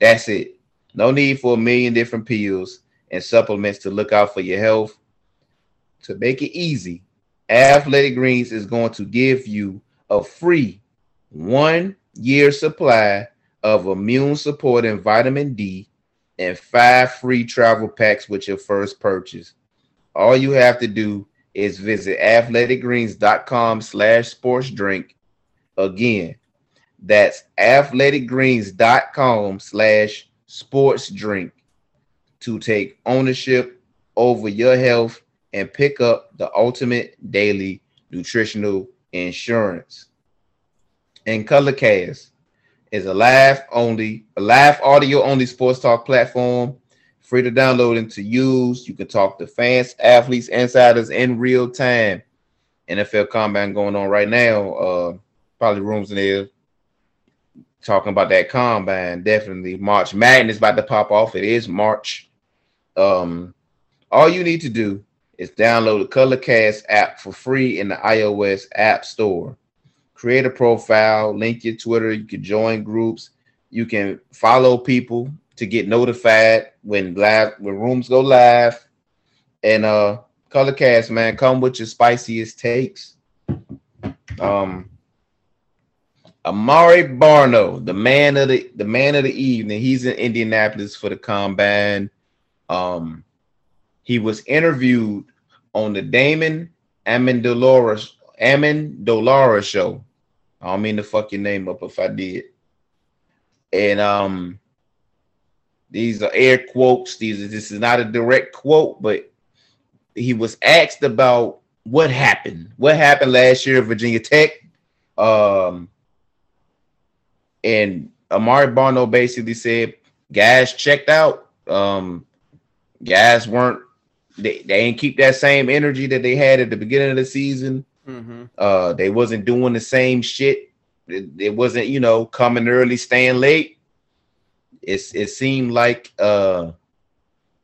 That's it. No need for a million different pills and supplements to look out for your health. To make it easy, Athletic Greens is going to give you a free one year supply of immune supporting vitamin D and five free travel packs with your first purchase. All you have to do is visit athleticgreens.com slash sports drink. Again, that's athleticgreens.com slash sports drink to take ownership over your health and pick up the ultimate daily nutritional insurance. And Colorcast is a live only, a live audio only sports talk platform, free to download and to use. You can talk to fans, athletes, insiders in real time. NFL Combine going on right now. Uh, probably rooms in there talking about that combine. Definitely March Madness about to pop off. It is March. Um, all you need to do is download the Colorcast app for free in the iOS App Store create a profile, link your Twitter. You can join groups. You can follow people to get notified when live when rooms go live. And uh Colorcast, man, come with your spiciest takes. Um Amare Barno, the man of the the man of the evening. He's in Indianapolis for the combine. Um he was interviewed on the Damon Amendola Amendola show. I don't mean to fuck your name up if I did. And um, these are air quotes. These this is not a direct quote, but he was asked about what happened. What happened last year at Virginia Tech? Um, and Amare Barno basically said guys checked out. Um, guys weren't they, they ain't keep that same energy that they had at the beginning of the season. Mm-hmm. Uh, they wasn't doing the same shit. It, it, wasn't, you know, coming early, staying late. It's it seemed like uh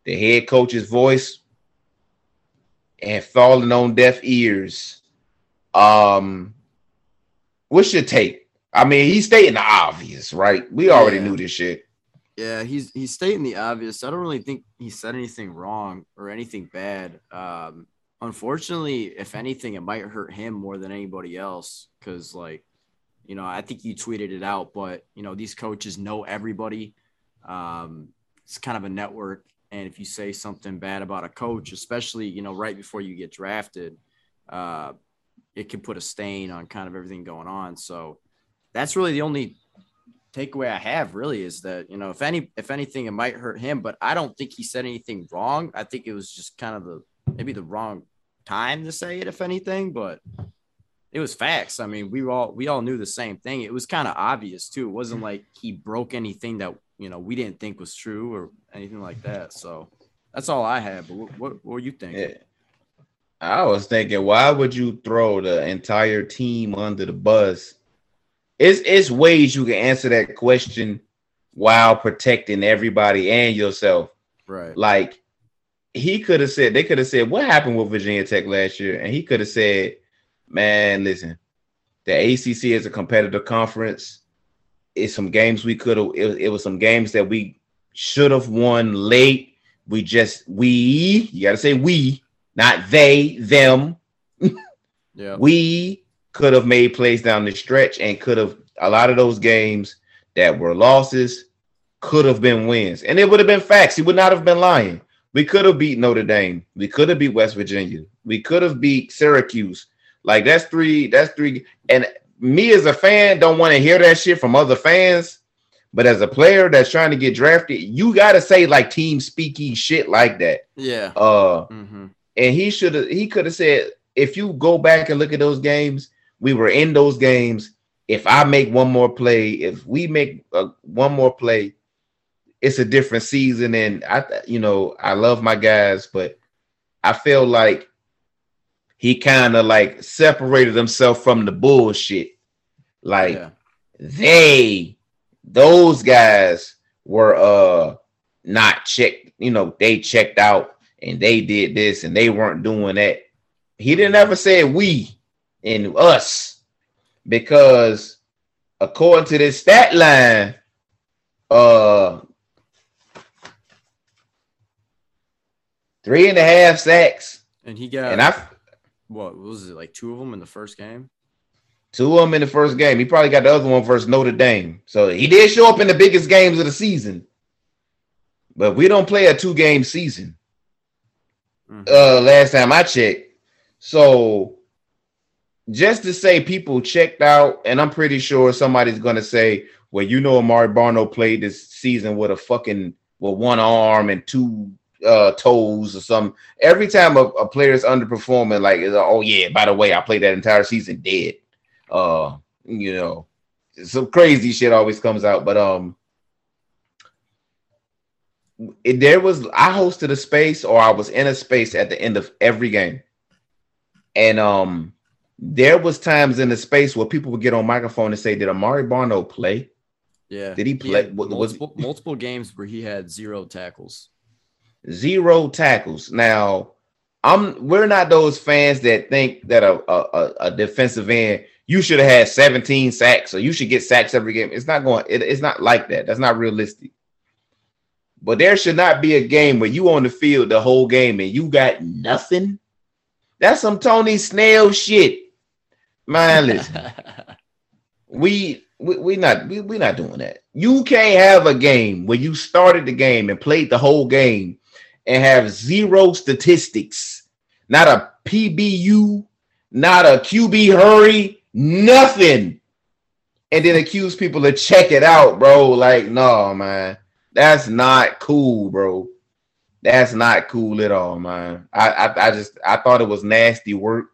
the head coach's voice and falling on deaf ears. Um, what's your take? I mean, he's stating the obvious, right? We already yeah. knew this shit. Yeah, he's he's stating the obvious. I don't really think he said anything wrong or anything bad. Um, unfortunately, if anything, it might hurt him more than anybody else. Cause like, you know, I think you tweeted it out, but you know, these coaches know everybody. Um, it's kind of a network. And if you say something bad about a coach, especially, you know, right before you get drafted, uh, it can put a stain on kind of everything going on. So that's really the only takeaway I have really is that, you know, if any, if anything, it might hurt him, but I don't think he said anything wrong. I think it was just kind of the, maybe the wrong time to say it, if anything, but it was facts. I mean, we all we all knew the same thing. It was kind of obvious too. It wasn't like he broke anything that you know we didn't think was true or anything like that. So that's all I had. But what, what, what were you thinking? Yeah. I was thinking, why would you throw the entire team under the bus? It's it's ways you can answer that question while protecting everybody and yourself. Right. Like he could have said, they could have said, what happened with Virginia Tech last year? And he could have said, man, listen, the ACC is a competitive conference. It's some games we could have, it, it, was some games that we should have won late. We just, we, you got to say we, not they, them. Yeah. We could have made plays down the stretch and could have a lot of those games that were losses could have been wins. And it would have been facts. He would not have been lying. We could have beat Notre Dame. We could have beat West Virginia. We could have beat Syracuse. Like that's three, that's three. And me as a fan don't want to hear that shit from other fans. But as a player that's trying to get drafted, you gotta say like team speaky shit like that. Yeah. Uh hmm and he should have he could have said if you go back and look at those games we were in those games. If i make one more play if we make uh, one more play it's a different season. And i you know i love my guys but i feel like he kind of like separated himself from the bullshit. Like Yeah. they those guys were uh not checked you know they checked out and they did this and they weren't doing that. He didn't ever say we and us because according to this stat line uh three and a half sacks And he got and i what was it like two of them in the first game? Two of them in the first game. He probably got the other one versus Notre Dame. So he did show up in the biggest games of the season. But we don't play a two game season. Mhm. Uh last time I checked. So just to say people checked out, and I'm pretty sure somebody's gonna say, well, you know, Amare Barno played this season with a fucking with one arm and two uh toes or something. Every time a, a player is underperforming, like oh yeah, by the way, I played that entire season dead. Uh, you know, some crazy shit always comes out, but um it, there was I hosted a space or I was in a space at the end of every game. And um there was times in the space where people would get on microphone and say, Did Amare Barno play? Yeah. Did he play- had wa- was- multiple, multiple games where he had zero tackles. Zero tackles. Now, I'm we're not those fans that think that a, a, a- a defensive end you should have had 17 sacks or you should get sacks every game. It's not going, it- it's not like that. That's not realistic. But there should not be a game where you on the field the whole game and you got nothing. That's some Tony Snell shit. Man, listen. we we we not we we not doing that. You can't have a game where you started the game and played the whole game and have zero statistics, not a PBU, not a QB hurry, nothing, and then accuse people to check it out, bro. Like, no, man, that's not cool, bro. That's not cool at all, man. I, I I just I thought it was nasty work.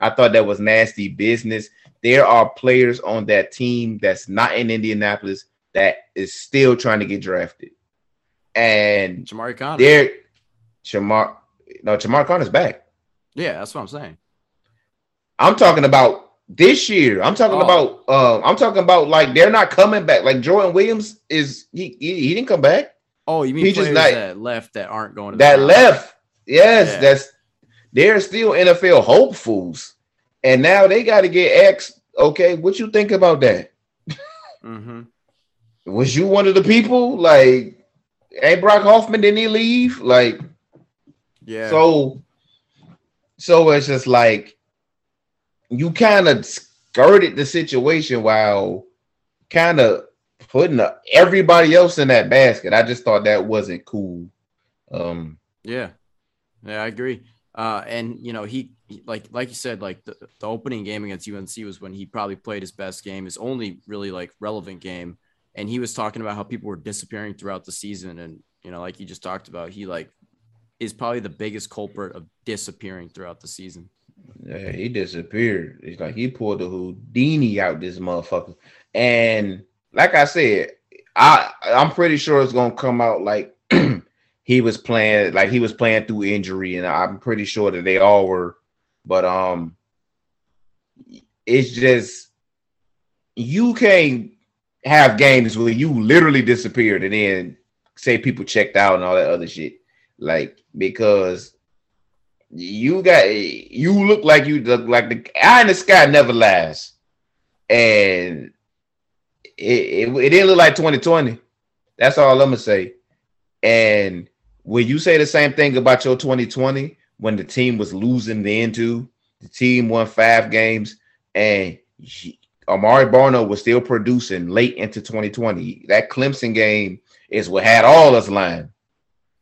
I thought that was nasty business there are players on that team that's not in Indianapolis that is still trying to get drafted. And Jamari Conner. they're Shamar no Shamar Conner's back. Yeah, that's what I'm saying. I'm talking about this year. I'm talking Oh. about uh, I'm talking about like they're not coming back. Like Jordan Williams is he he, he didn't come back. Oh, you mean He just players not- that left that aren't going to That left. Yes, Yeah. that's they're still NFL hopefuls. And now they got to get X. Okay, what you think about that? Mm-hmm. Was you one of the people? Like, hey, Brock Hoffman, didn't he leave? Like, Yeah. so, so it's just like you kind of skirted the situation while kind of putting everybody else in that basket. I just thought that wasn't cool. Um, Yeah, yeah, I agree. Uh, and you know, he like like you said, like the, the opening game against UNC was when he probably played his best game, his only really like relevant game. And he was talking about how people were disappearing throughout the season, and you know, like you just talked about, he like is probably the biggest culprit of disappearing throughout the season. Yeah, he disappeared. It's like he pulled the Houdini out this motherfucker. And like I said, I I'm pretty sure it's gonna come out like he was playing like he was playing through injury, and I'm pretty sure that they all were. But um, it's just you can't have games where you literally disappeared and then say people checked out and all that other shit. Like because you got you look like you look like the eye in the sky never lies, and it, it, didn't look like 2020. That's all I'm gonna say. And when you say the same thing about your 2020, when the team was losing the into. The team won five games, and he, Amare Barno was still producing late into 2020. That Clemson game is what had all us lying.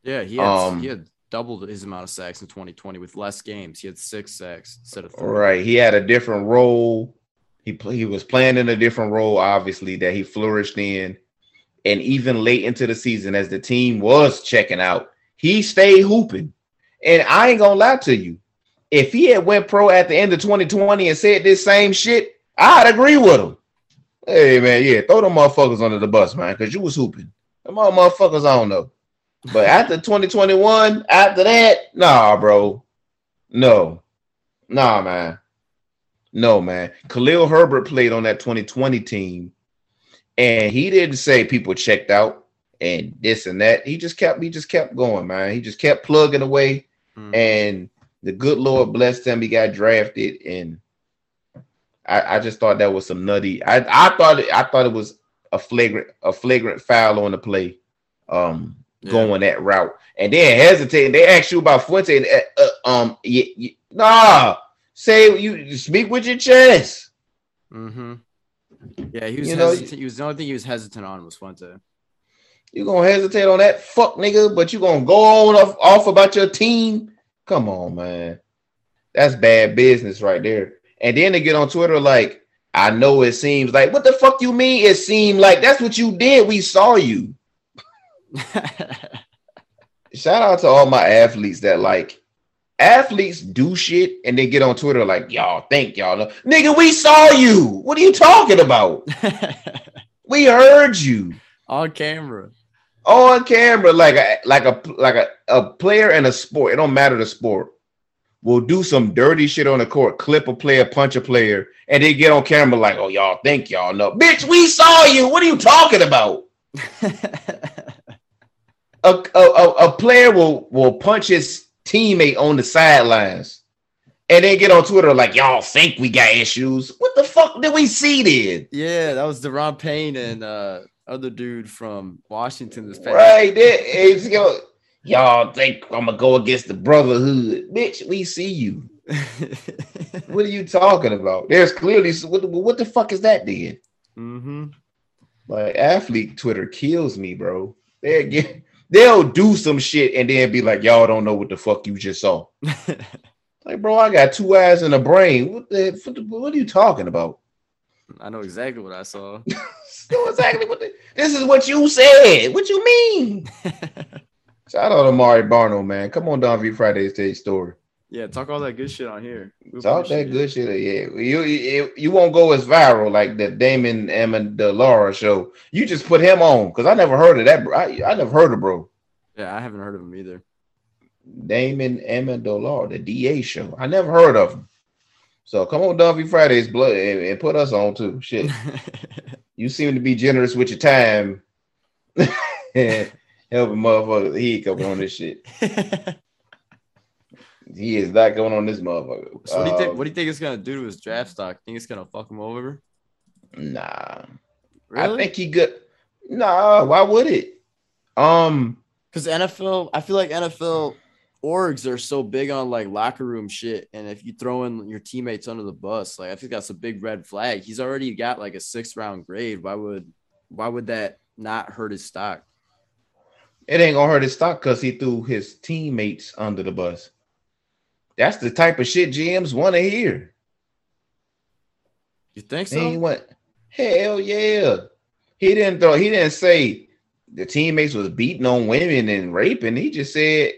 Yeah, he had, Um, he had doubled his amount of sacks in 2020 with less games. He had six sacks instead of three. Right. He had a different role. He pl- he was playing in a different role, obviously, that he flourished in. And even late into the season, as the team was checking out, he stayed hooping. And I ain't gonna lie to you. If he had went pro at the end of 2020 and said this same shit, I'd agree with him. Hey man, yeah, throw them motherfuckers under the bus, man, because you was hooping. Them all motherfuckers, I don't know. But after 2021, after that, nah, bro. No. Nah, man. No, man. Khalil Herbert played on that 2020 team, and he didn't say people checked out and this and that. He just kept he just kept going, man. He just kept plugging away, Mhm. and the good Lord blessed him. He got drafted, and I, I just thought that was some nutty. I, I thought it, I thought it was a flagrant a flagrant foul on the play, um, Yeah. going that route, and then hesitating. They asked you about Fuente, and uh, uh, um, y- y- nah, say you speak with your chest. Mm-hmm. Yeah, he was. You know, hesitant. he was the only thing he was hesitant on was Fuente. You gonna hesitate on that fuck nigga, but you gonna go on off, off about your team? Come on, man. That's bad business right there. And then they get on Twitter like, I know it seems like, what the fuck you mean? It seemed like that's what you did. We saw you. Shout out to all my athletes that like athletes do shit and they get on Twitter like, y'all think y'all know. Nigga, we saw you. What are you talking about? We heard you. on camera. on camera like a like a like a, a player in a sport it don't matter the sport will do some dirty shit on the court clip a player punch a player and they get on camera like oh y'all think y'all know bitch we saw you what are you talking about a, a, a, a player will will punch his teammate on the sidelines and then get on twitter like y'all think we got issues what the fuck did we see then yeah, that was Daron Payne and uh other dude from Washington this past. Right there, it's, you know, y'all think I'm gonna go against the brotherhood, bitch? We see you. What are you talking about? There's clearly what, the- what the fuck is that then? mm-hmm. Like athlete Twitter kills me, bro. They get they'll do some shit and then be like, y'all don't know what the fuck you just saw. Like, bro, I got two eyes and a brain. What the what, the, what are you talking about? I know exactly what I saw. So exactly what the, this is what you said. What you mean? Shout out to Mari Barno, man. Come on, Don V Fridays his story. Yeah, talk all that good shit on here. We Talk that appreciate good shit. Yeah, you, you you won't go as viral like the Damon Amendola show. You just put him on because I never heard of that. I, I never heard of bro. Yeah, I haven't heard of him either. Damon Amendola, the DA show. I never heard of him. So come on, Dumpy Fridays, blood, and, and put us on too. Shit, you seem to be generous with your time. Helping motherfuckers. He coming on this shit. He is not going on this motherfucker. so what do you think? Uh, What do you think it's gonna do to his draft stock? Think it's gonna fuck him over? Nah, Really? I think he good. Nah, why would it? Um, Because NFL, I feel like NFL orgs are so big on like locker room shit, and if you throw in your teammates under the bus, like I think that's a big red flag. He's already got like a sixth round grade. Why would why would that not hurt his stock? it ain't gonna hurt his stock because he threw his teammates under the bus. That's the type of shit GMs want to hear. You think And he so? went, hell yeah. He didn't throw. He didn't say the teammates was beating on women and raping. He just said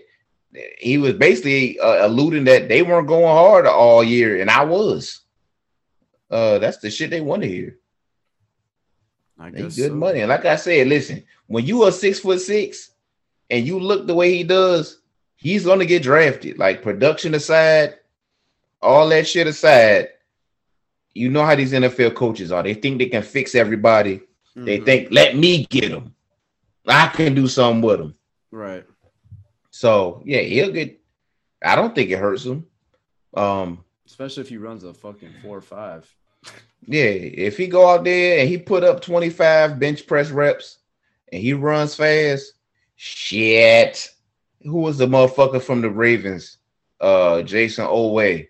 he was basically uh, alluding that they weren't going hard all year, and I was. Uh, that's the shit they want to hear. I They good so. money. And like I said, listen, when you are six foot six and you look the way he does, he's gonna get drafted. Like production aside, all that shit aside, you know how these NFL coaches are. They think they can fix everybody. They Mhm. think, let me get them. I can do something with them. right. So yeah, he'll get. I don't think it hurts him. Um, Especially if he runs a fucking four or five. Yeah, if he go out there and he put up 25 bench press reps and he runs fast, shit. Who was the motherfucker from the Ravens uh Jayson Oweh.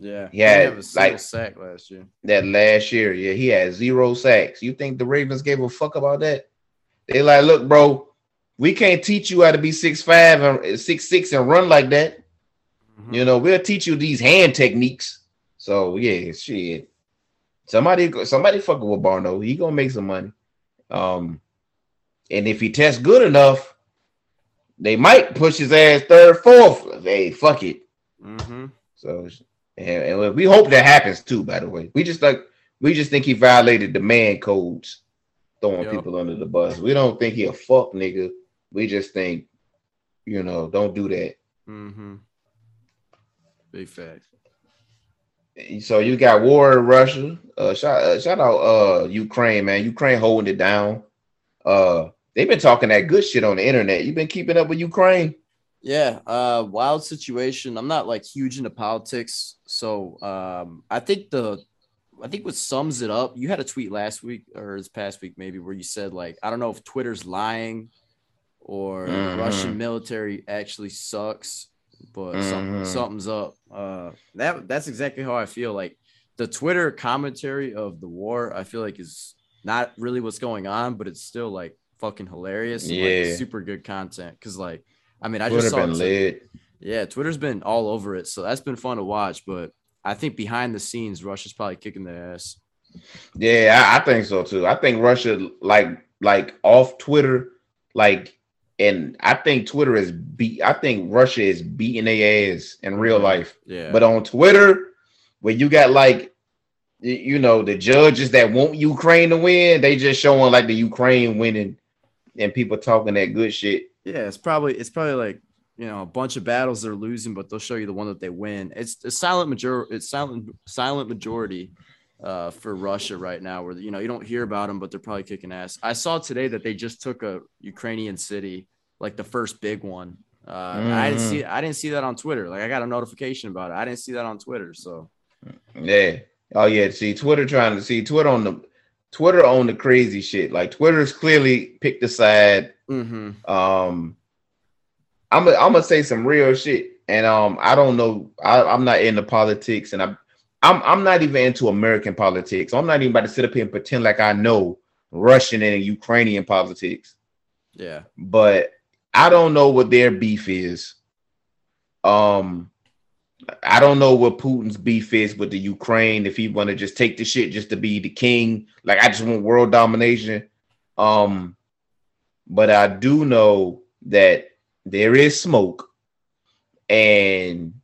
Yeah, He had, a like- sack last year. that last year. Yeah, he had zero sacks. You think the Ravens gave a fuck about that? They like, look, bro, we can't teach you how to be six five and six six and run like that. Mhm. You know, we'll teach you these hand techniques. So yeah, shit. Somebody, somebody fucking with Barno. He gonna make some money. Um, and if he tests good enough, they might push his ass third, fourth. Hey, fuck it. Mhm. So, and, and we hope that happens too. By the way, we just like we just think he violated the man codes, throwing Yup. people under the bus. We don't think he a fuck nigga. We just think, you know, don't do that. Mm-hmm. Big fact. So you got war in Russia. Uh, shout uh, shout out uh Ukraine, man. Ukraine holding it down. Uh, they've been talking that good shit on the internet. You've been keeping up with Ukraine? Yeah, uh, wild situation. I'm not like huge into politics, so um, I think the, I think what sums it up. You had a tweet last week or this past week maybe where you said like I don't know if Twitter's lying, or Mhm. Russian military actually sucks, but Mhm. something, something's up. Uh, that that's exactly how I feel. Like the Twitter commentary of the war, I feel like is not really what's going on, but it's still like fucking hilarious. and, like, Yeah. super good content. Cause like, I mean, I Twitter just saw been yeah, Twitter's been all over it, so that's been fun to watch. But I think behind the scenes, Russia's probably kicking their ass. Yeah, I, I think so too. I think Russia like like off Twitter, like, and I think Twitter is beat. I think Russia is beating their ass in real Mhm. life. Yeah, But on Twitter, when you got like, you know, the judges that want Ukraine to win, they just showing like the Ukraine winning, and people talking that good shit. yeah, it's probably it's probably like you know a bunch of battles they're losing, but they'll show you the one that they win. It's a silent majority. It's silent silent majority uh, for Russia right now, where you know you don't hear about them, but they're probably kicking ass. I saw today that they just took a Ukrainian city, like the first big one. Uh, and I didn't Mhm. see I didn't see that on Twitter. Like I got a notification about it. I didn't see that on Twitter. So Yeah. Oh yeah. See, Twitter trying to see Twitter on the Twitter on the crazy shit. Like Twitter's clearly picked a side. mhm. Um, I'm gonna I'm gonna say some real shit, and um, I don't know. I, I'm not into politics, and I'm I'm I'm not even into American politics. I'm not even about to sit up here and pretend like I know Russian and Ukrainian politics. yeah. But I don't know what their beef is. Um, I don't know what Putin's beef is with the Ukraine. If he want to just take the shit just to be the king, like I just want world domination. Um, but I do know that there is smoke, and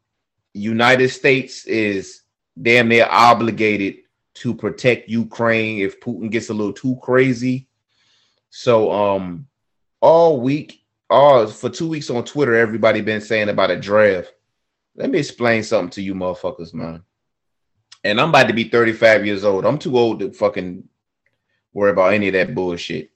United States is damn near obligated to protect Ukraine if Putin gets a little too crazy. So, um, all week, all for two weeks on Twitter, everybody been saying about a draft. Let me explain something to you, motherfuckers, man. And I'm about to be 35 years old. I'm too old to fucking worry about any of that bullshit.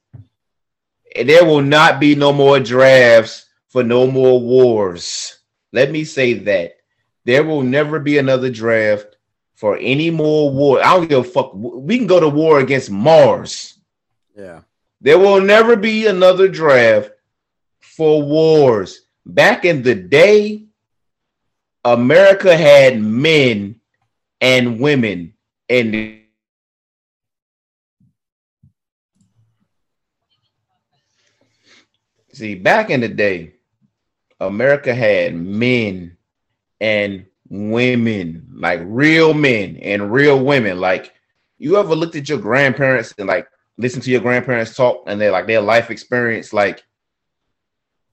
And there will not be no more drafts for no more wars. Let me say that. There will never be another draft for any more war. I don't give a fuck. We can go to war against Mars. Yeah. There will never be another draft for wars. Back in the day, America had men and women and see back in the day america had men and women like real men and real women. Like you ever looked at your grandparents and like listen to your grandparents talk and they're like their life experience? Like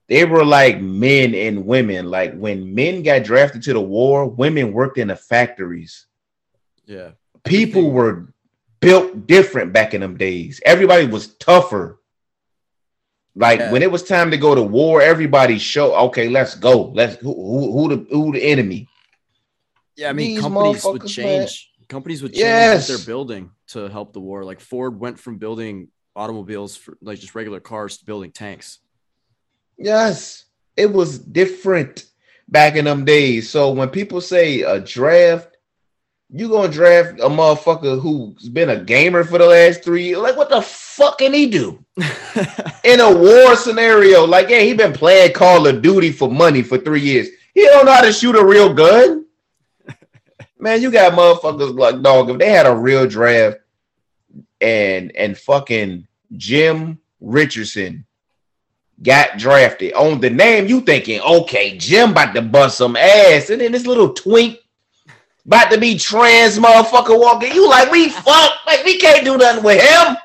they were like men and women like when men got drafted to the war women worked in the factories Yeah. people were built different back in them days everybody was tougher like Yeah. when it was time to go to war everybody show okay let's go let's who, who, who the who the enemy Yeah, I mean, These companies would motherfuckers, man. change. Companies would change Yes. what they're building to help the war. Like Ford went from building automobiles for like just regular cars to building tanks. Yes, it was different back in them days. So when people say a draft, you gonna draft a motherfucker who's been a gamer for the last three years. Like, what the fuck can he do in a war scenario? Like, yeah, he been playing Call of Duty for money for three years. He don't know how to shoot a real gun. Man, you got motherfuckers like dog. If they had a real draft and and fucking Jim Richardson got drafted on the name, you thinking, okay, Jim about to bust some ass, and then this little twink about to be trans motherfucker walking. You like we fuck, like we can't do nothing with him.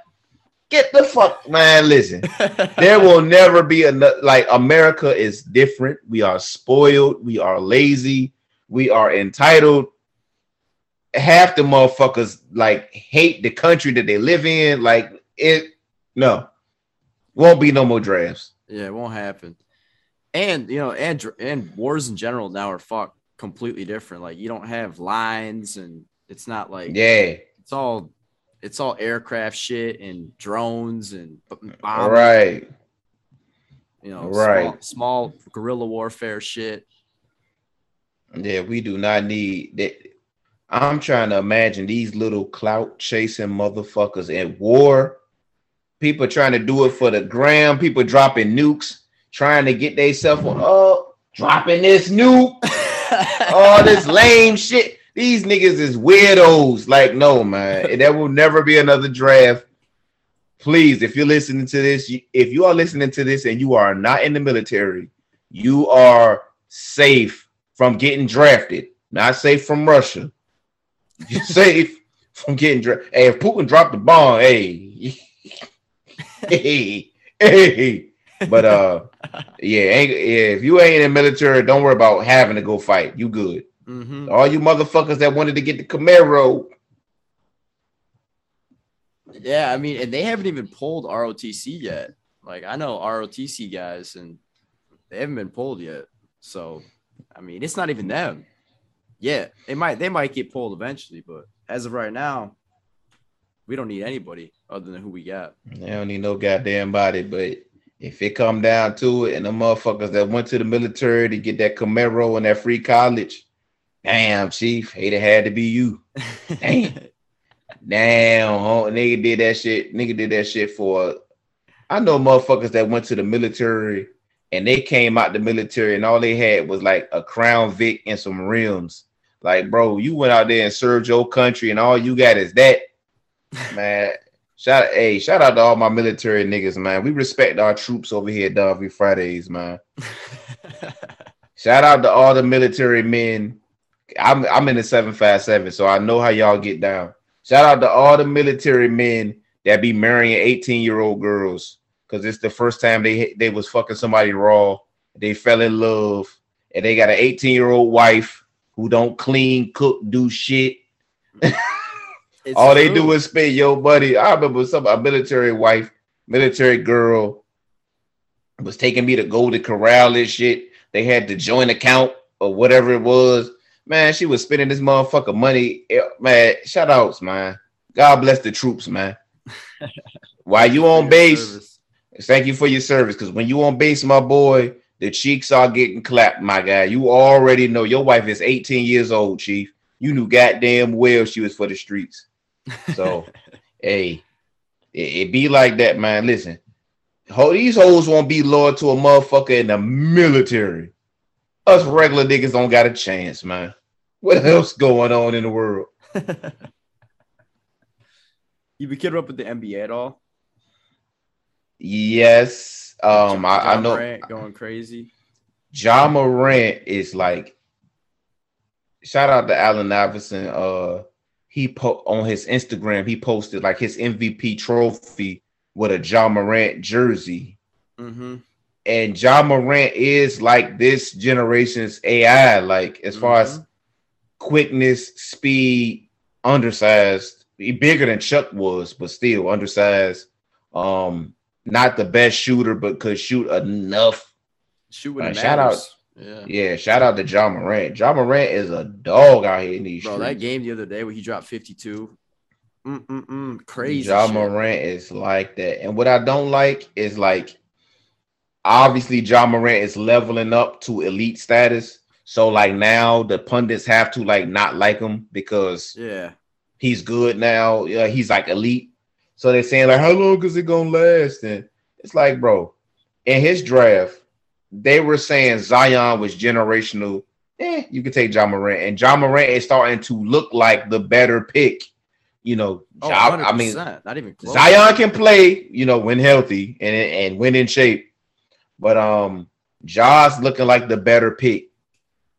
Get the fuck, man. Listen, there will never be another. like America is different. We are spoiled. We are lazy. We are entitled. Half the motherfuckers like hate the country that they live in. Like it, no, won't be no more drafts. Yeah, it won't happen. And you know, and and wars in general now are fucked completely different. Like you don't have lines, and it's not like yeah, it's all it's all aircraft shit and drones and bombs. right. You know, right. Small, small guerrilla warfare shit. Yeah, we do not need that. I'm trying to imagine these little clout chasing motherfuckers at war. People trying to do it for the gram. People dropping nukes, trying to get themselves oh, dropping this nuke. All this lame shit. These niggas is weirdos. Like, no, man. there will never be another draft. Please, if you're listening to this, if you are listening to this and you are not in the military, you are safe from getting drafted. Not safe from Russia. You're safe from getting drafted. Hey, if Putin dropped the bomb, hey, hey, hey. But uh, yeah, ain't, yeah, if you ain't in the military, don't worry about having to go fight. You good. Mm-hmm. All you motherfuckers that wanted to get the Camaro. Yeah, I mean, and they haven't even pulled ROTC yet. Like I know ROTC guys, and they haven't been pulled yet. So, I mean, it's not even them. Yeah, they might they might get pulled eventually, but as of right now, we don't need anybody other than who we got. They don't need no goddamn body, but if it come down to it, and the motherfuckers that went to the military to get that Camaro and that free college, Damn, Chief, hate it had to be you. Damn. Damn, nigga did that shit. Nigga did that shit for. I know motherfuckers that went to the military and they came out the military and all they had was like a Crown Vic and some rims. Like, bro, you went out there and served your country and all you got is that. Man, shout hey, shout out to all my military niggas, man. We respect our troops over here at Darby Fridays, man. shout out to all the military men I'm I'm in the 757, so I know how y'all get down. Shout out to all the military men that be marrying 18 year old girls because it's the first time they they was fucking somebody raw. They fell in love and they got an 18 year old wife who don't clean, cook, do shit. all true. they do is spend yo money. I remember some a military wife, military girl was taking me to go to corral this shit. They had the joint account or whatever it was man, she was spending this motherfucker money. Eh, man, shout outs, man. God bless the troops, man. While you on base, service. thank you for your service. Because when you on base, my boy, the cheeks are getting clapped, my guy. You already know your wife is 18 years old, Chief. You knew goddamn well she was for the streets. So, hey, it, it, be like that, man. Listen, ho, these hoes won't be loyal to a motherfucker in the military. Us regular niggas don't got a chance, man. What else going on in the world? you been keeping up with the NBA at all? Yes. Um, I, I, know Morant going crazy. Ja Morant is like shout out to Allen Iverson. Uh he po- on his Instagram, he posted like his MVP trophy with a Ja Morant jersey. Mm-hmm and Ja Morant is like this generation's AI, like as mm-hmm. far as mm-hmm. quickness, speed, undersized. He bigger than Chuck was, but still undersized. Um, not the best shooter, but could shoot enough. Shoot with uh, shout out, yeah. yeah, shout out to Ja Morant. Ja Morant is a dog out here in these Bro, streets. that game the other day where he dropped 52. Mm-mm-mm, crazy. Ja Morant is like that. And what I don't like is like obviously Ja Morant is leveling up to elite status. So like now the pundits have to like not like him because yeah, he's good now. Yeah, he's like elite. So they're saying like, how long is it gonna last? And it's like, bro, in his draft, they were saying Zion was generational. Eh, you could take Ja Morant, and Ja Morant is starting to look like the better pick. You know, Oh, Ja- I mean, not even close. Zion can play, you know, when healthy and and when in shape. But um Ja's looking like the better pick.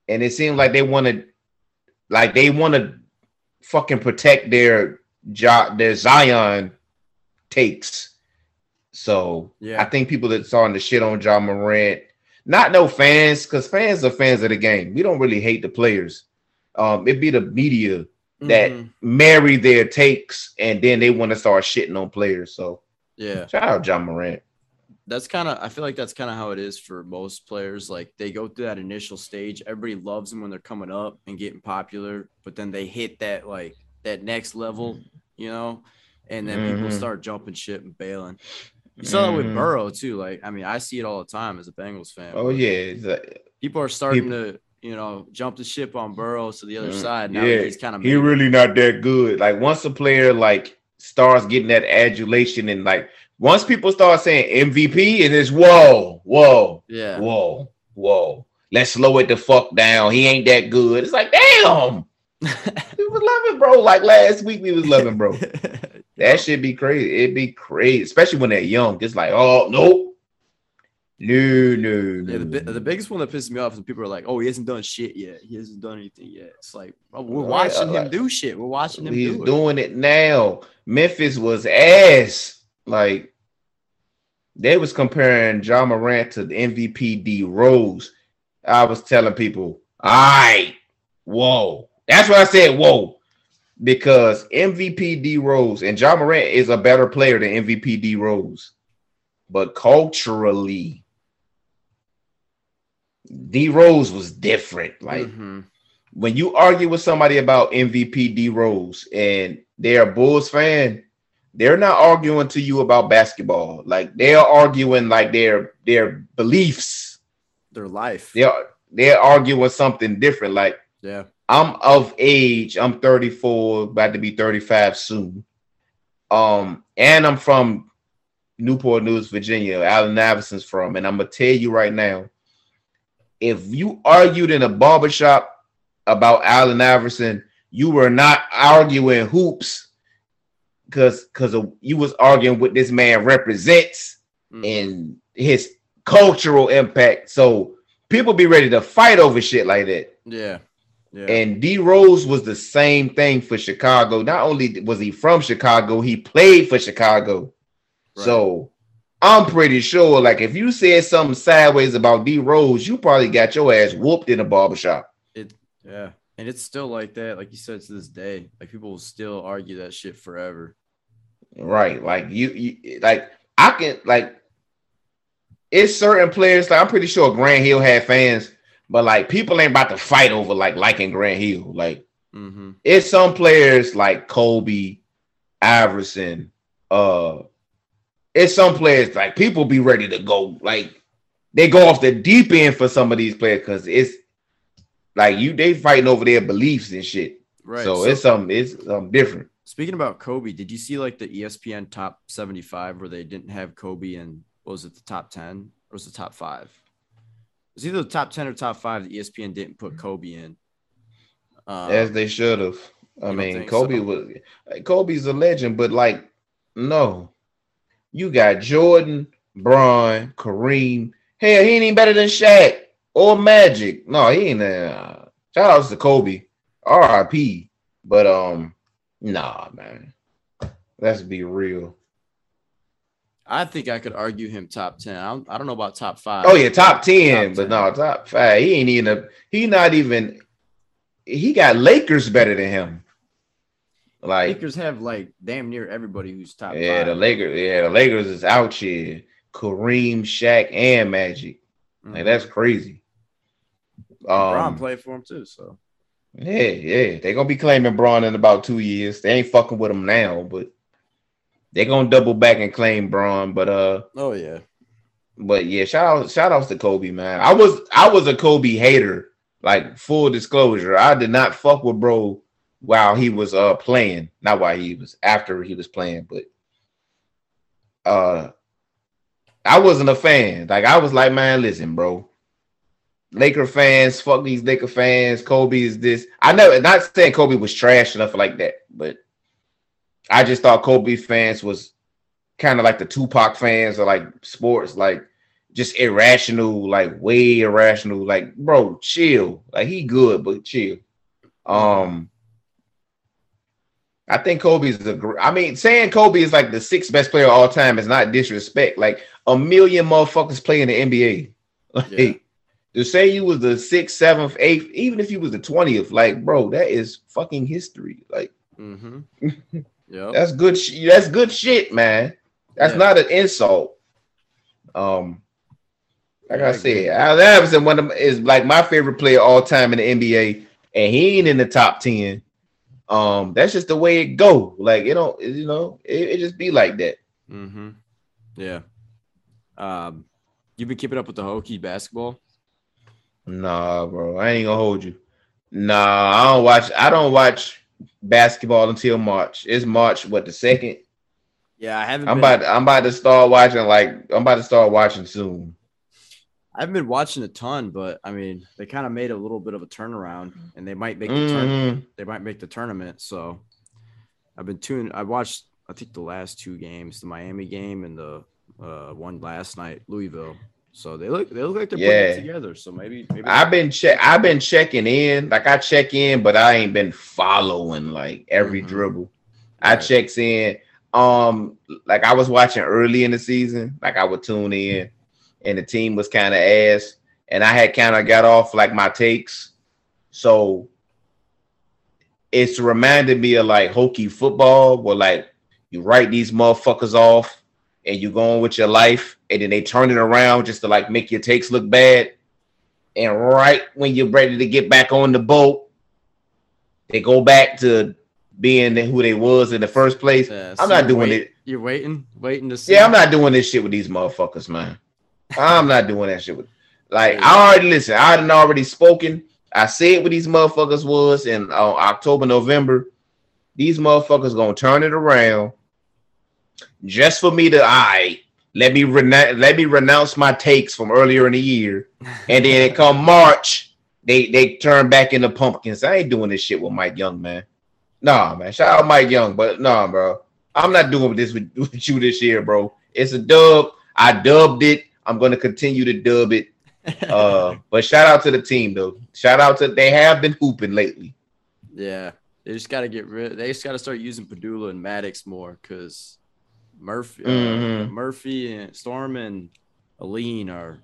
And it seems like they want to like they want to fucking protect their job, their Zion takes. So Yeah. I think people that starting to shit on Ja Morant, not no fans, because fans are fans of the game. We don't really hate the players. Um, it'd be the media that Mhm. marry their takes and then they want to start shitting on players. So yeah. shout out Ja Morant. that's kind of I feel like that's kind of how it is for most players. Like they go through that initial stage. Everybody loves them when they're coming up and getting popular, but then they hit that like that next level, you know, and then people Mhm. start jumping shit and bailing. You saw that with Mhm. Burrow too. Like I mean, I see it all the time as a Bengals fan. Oh yeah, like- people are starting to you know jump the ship on Burrow to the other Mm, side. Now yeah, he's kind of he really not that good. Like once a player like starts getting that adulation and like once people start saying MVP and it's whoa, whoa, yeah. whoa, whoa. Let's slow it the fuck down. He ain't that good. It's like damn. We was loving bro. Like last week we was loving bro. That should be crazy. It'd be crazy, especially when they're young. Just like, oh no, no, no, Yeah, the, the biggest one that pisses me off is people are like, "Oh, he hasn't done shit yet. He hasn't done anything yet." It's like, bro, we're watching him do shit. We're watching him He's do doing it now. Memphis was ass. Like they was comparing Ja Morant to the MVP D Rose. I was telling people, all right, whoa. That's what I said, whoa. Because MVP D Rose and Ja Morant is a better player than MVP D Rose. But culturally, D Rose was different. Like Mhm. when you argue with somebody about MVP D Rose and they're a Bulls fan, they're not arguing to you about basketball. Like they're arguing like their their beliefs. their life. They're they're arguing something different. Like Yeah, I'm of age. I'm 34, about to be 35 soon. Um, and I'm from Newport News, Virginia. Allen Iverson's from, and I'm gonna tell you right now, if you argued in a barbershop about Allen Iverson, you were not arguing hoops because because you was arguing what this man represents Mhm. and his cultural impact. So people be ready to fight over shit like that. yeah, yeah. And D Rose was the same thing for Chicago. Not only was he from Chicago, he played for Chicago. Right. So I'm pretty sure, like, if you said something sideways about D Rose, you probably got your ass whooped in a barbershop. It, yeah, and it's still like that. Like you said, to this day, like people will still argue that shit forever. Right. Like, you, you like, I can, like, it's certain players, like, I'm pretty sure Grant Hill had fans, but like, people ain't about to fight over, like, liking Grant Hill. Like, hmm it's some players like Kobe, Iverson, uh it's some players like people be ready to go like they go off the deep end for some of these players because it's like you they fighting over their beliefs and shit. Right. So, it's something it's something different. Speaking about Kobe, did you see like the ESPN top 75 where they didn't have Kobe and what was it the top 10 or was it the top five? Was either the top 10 or top five that ESPN didn't put Kobe in. Um, as they should have. I mean, Kobe so? was Kobe's a legend, but like, no, you got Jordan, Bron, Kareem. Hell, he ain't even better than Shaq or Magic. No, he ain't. Uh, shout outs to Kobe, R.I.P. But um, nah, man. Let's be real. I think I could argue him top 10. I don't, I don't know about top five. Oh yeah, top ten, Top but no, top five. He ain't even. A, he not even. He got Lakers better than him. Like Lakers have like damn near everybody who's top Yeah, five. the Lakers. Yeah, the Lakers is out here. Kareem, Shaq, and Magic. Like Mhm. that's crazy. Bron Um, played for him too. So yeah, yeah. They're gonna be claiming Bron in about two years. They ain't fucking with him now, but they're gonna double back and claim Bron. But uh, oh yeah. but yeah, shout out, shout outs to Kobe, man. I was I was a Kobe hater. Like full disclosure, I did not fuck with bro while he was uh playing. Not while he was after he was playing, but uh I wasn't a fan. Like I was like, man, listen, bro. Laker fans, fuck these Laker fans. Kobe is this. I know, not saying Kobe was trash enough like that, but I just thought Kobe fans was kind of like the Tupac fans or like sports, like just irrational, like way irrational. Like, bro, chill. Like he good, but chill. Um, I think Kobe's gr- I mean, saying Kobe is like the sixth best player of all time is not disrespect. Like a million motherfuckers play in the NBA. Like Yeah. to say you was the sixth, seventh, eighth, even if you was the twentieth, like bro, that is fucking history. Like Mm-hmm. yep. that's good. Sh- that's good shit, man. That's Yeah. not an insult. Um, like I I, said, Allen Iverson one of my- is like my favorite player all time in the NBA, and he ain't in the top ten. Um, that's just the way it go. Like you know, you know, it, it just be like that. Mm-hmm. Yeah. Um, you've been keeping up with the Hokie basketball? Nah, bro, I ain't gonna hold you. Nah, I don't watch. I don't watch basketball until March. It's March. What the second? Yeah, I haven't. I'm been, about. I'm about to start watching. Like I'm about to start watching soon. I haven't been watching a ton, but I mean, they kind of made a little bit of a turnaround, and they might make the turn. Mhm. They might make the tournament. So, I've been tuned. I watched. I think the last two games, the Miami game and the uh, one last night, Louisville. So they look. They look like they're putting it together. So maybe. maybe I've been check. I've been checking in. Like I check in, but I ain't been following like every Mhm. dribble. I Right. checks in. Um, like I was watching early in the season. Like I would tune in, and the team was kind of ass, and I had kind of got off like my takes. So it's reminded me of like Hokie football, where like you write these motherfuckers off, and you go on with your life, and then they turn it around just to like make your takes look bad. And right when you're ready to get back on the boat, they go back to being who they was in the first place. Yeah, I'm not doing wait- it. You're waiting, waiting to see. Yeah, I'm not doing this shit with these motherfuckers, man. I'm not doing that shit with. Like I already listen. I didn't already spoken. I said what these motherfuckers was in uh, October, November. These motherfuckers gonna turn it around just for me to. I let me renounce. Let me renounce my takes from earlier in the year, and then come March, they they turn back into pumpkins. I ain't doing this shit with Mike Young, man. Nah, man. Shout out Mike Young, but nah, bro. I'm not doing this with, with you this year, bro. It's a dub. I dubbed it. I'm gonna continue to dub it. Uh, but shout out to the team though. Shout out to they have been hooping lately. Yeah, they just got to get rid. They just got to start using Pedulla and Maddox more because Murphy, uh, Mhm. Murphy and Storm and Alleyne are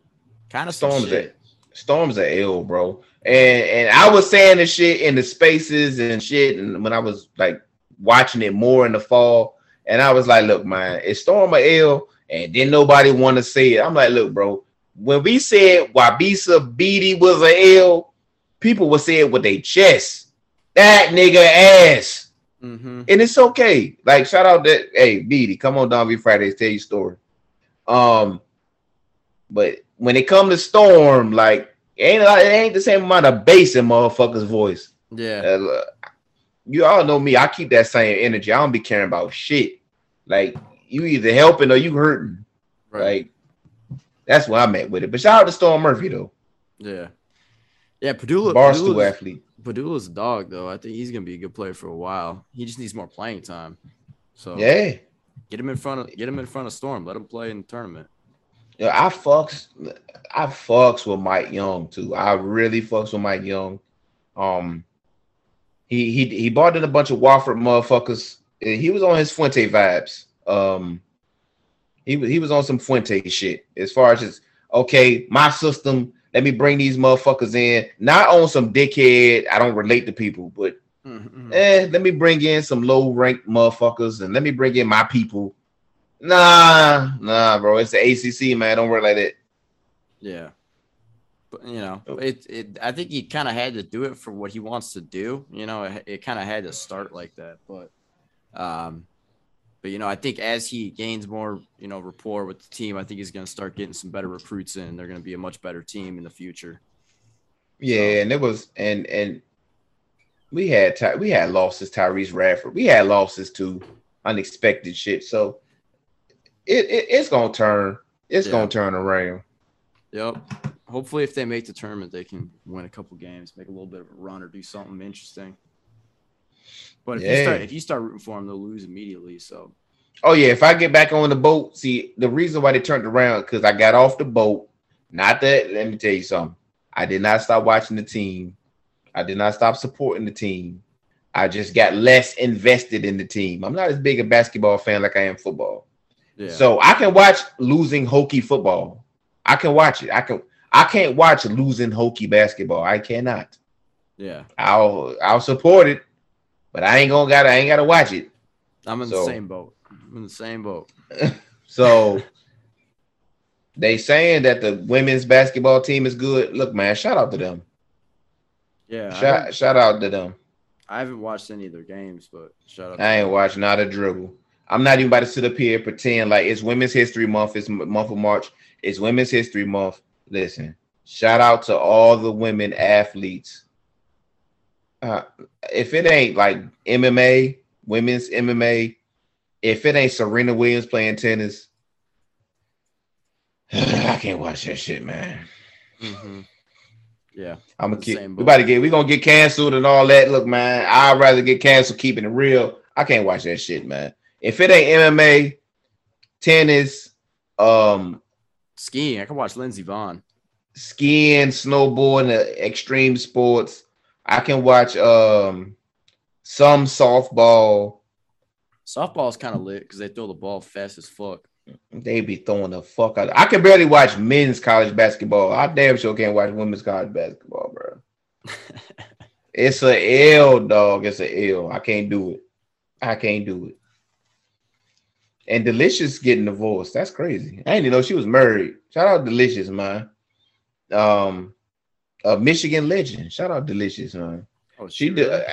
kind of Storms shit. Storms are ill, bro. And and I was saying this shit in the spaces and shit, and when I was like watching it more in the fall, and I was like, look, man, it's Storm or ill, and then nobody want to say it. I'm like, look, bro, when we said Wabissa Bede was a ill, people would say it with their chest. That nigga ass. Mm-hmm. and it's okay. Like shout out that hey Bede, come on down V Fridays, tell your story. Um, but when it come to Storm, like it ain't it ain't the same amount of bass in motherfuckers' voice. Yeah, Uh, you all know me, I keep that same energy. I don't be caring about shit. Like you either helping or you hurting. right. Like that's where I'm at with it. But shout out to Storm Murphy though, yeah, yeah. Pedulla, barstool athlete. Pedulla's a dog though. I think he's gonna be a good player for a while. He just needs more playing time. So Yeah. get him in front of get him in front of Storm. Let him play in the tournament. Yeah, I fucks, I fucks with Mike Young too. I really fucks with Mike Young. Um, he he he brought in a bunch of Wofford motherfuckers. He was on his Fuente vibes. Um, he was he was on some Fuente shit. As far as just okay, my system. Let me bring these motherfuckers in. Not on some dickhead. I don't relate to people, but Mhm. eh, let me bring in some low ranked motherfuckers and let me bring in my people. Nah, nah, bro. It's the ACC, man. Don't work like that. Yeah. But you know, Oh. it, it I think he kind of had to do it for what he wants to do. You know, it, it kind of had to start like that. But um but you know, I think as he gains more, you know, rapport with the team, I think he's gonna start getting some better recruits in. They're gonna be a much better team in the future. Yeah, and it was and and we had Ty, we had losses. Tyrece Radford, we had losses to unexpected shit. So it, it it's gonna turn. It's Yeah. gonna turn around. Yep. Hopefully, if they make the tournament, they can win a couple games, make a little bit of a run, or do something interesting. But if you start if you start rooting for them, they'll lose immediately. So Oh yeah, if I get back on the boat, see the reason why they turned around because I got off the boat. Not that. Let me tell you something. I did not stop watching the team. I did not stop supporting the team. I just got less invested in the team. I'm not as big a basketball fan like I am football. yeah. So I can watch losing Hokie football. I can watch it. I can. I can't watch losing Hokie basketball. I cannot. yeah, I'll I'll support it, but I ain't gonna got. I ain't gotta watch it. I'm in So- the same boat. I'm in the same boat. So they saying that the women's basketball team is good. Look, man, shout out to them. Yeah, Shout shout out to them. I haven't watched any of their games, but shout out. I ain't them. watching not a dribble. I'm not even about to sit up here and pretend like it's Women's History Month. It's month of March. It's Women's History Month. Listen, shout out to all the women athletes. Uh, if it ain't like MMA, women's MMA, if it ain't Serena Williams playing tennis, I can't watch that shit, man. Mhm. Yeah, I'm gonna keep. We about to get. We gonna get canceled and all that. Look, man, I'd rather get canceled keeping it real. I can't watch that shit, man. If it ain't MMA, tennis, um, skiing. I can watch Lindsey Vonn. skiing, snowboarding, uh, extreme sports, I can watch um some softball. Softball is kind of lit because they throw the ball fast as fuck. They be throwing the fuck out. I can barely watch men's college basketball. I damn sure can't watch women's college basketball, bro. It's a L, dog. It's a L. I can't do it. I can't do it. And Delicious getting divorced. That's crazy. I didn't even know she was married. Shout out Delicious, man. Um, a Michigan legend. Shout out Delicious, man. Oh, She shit, did. really?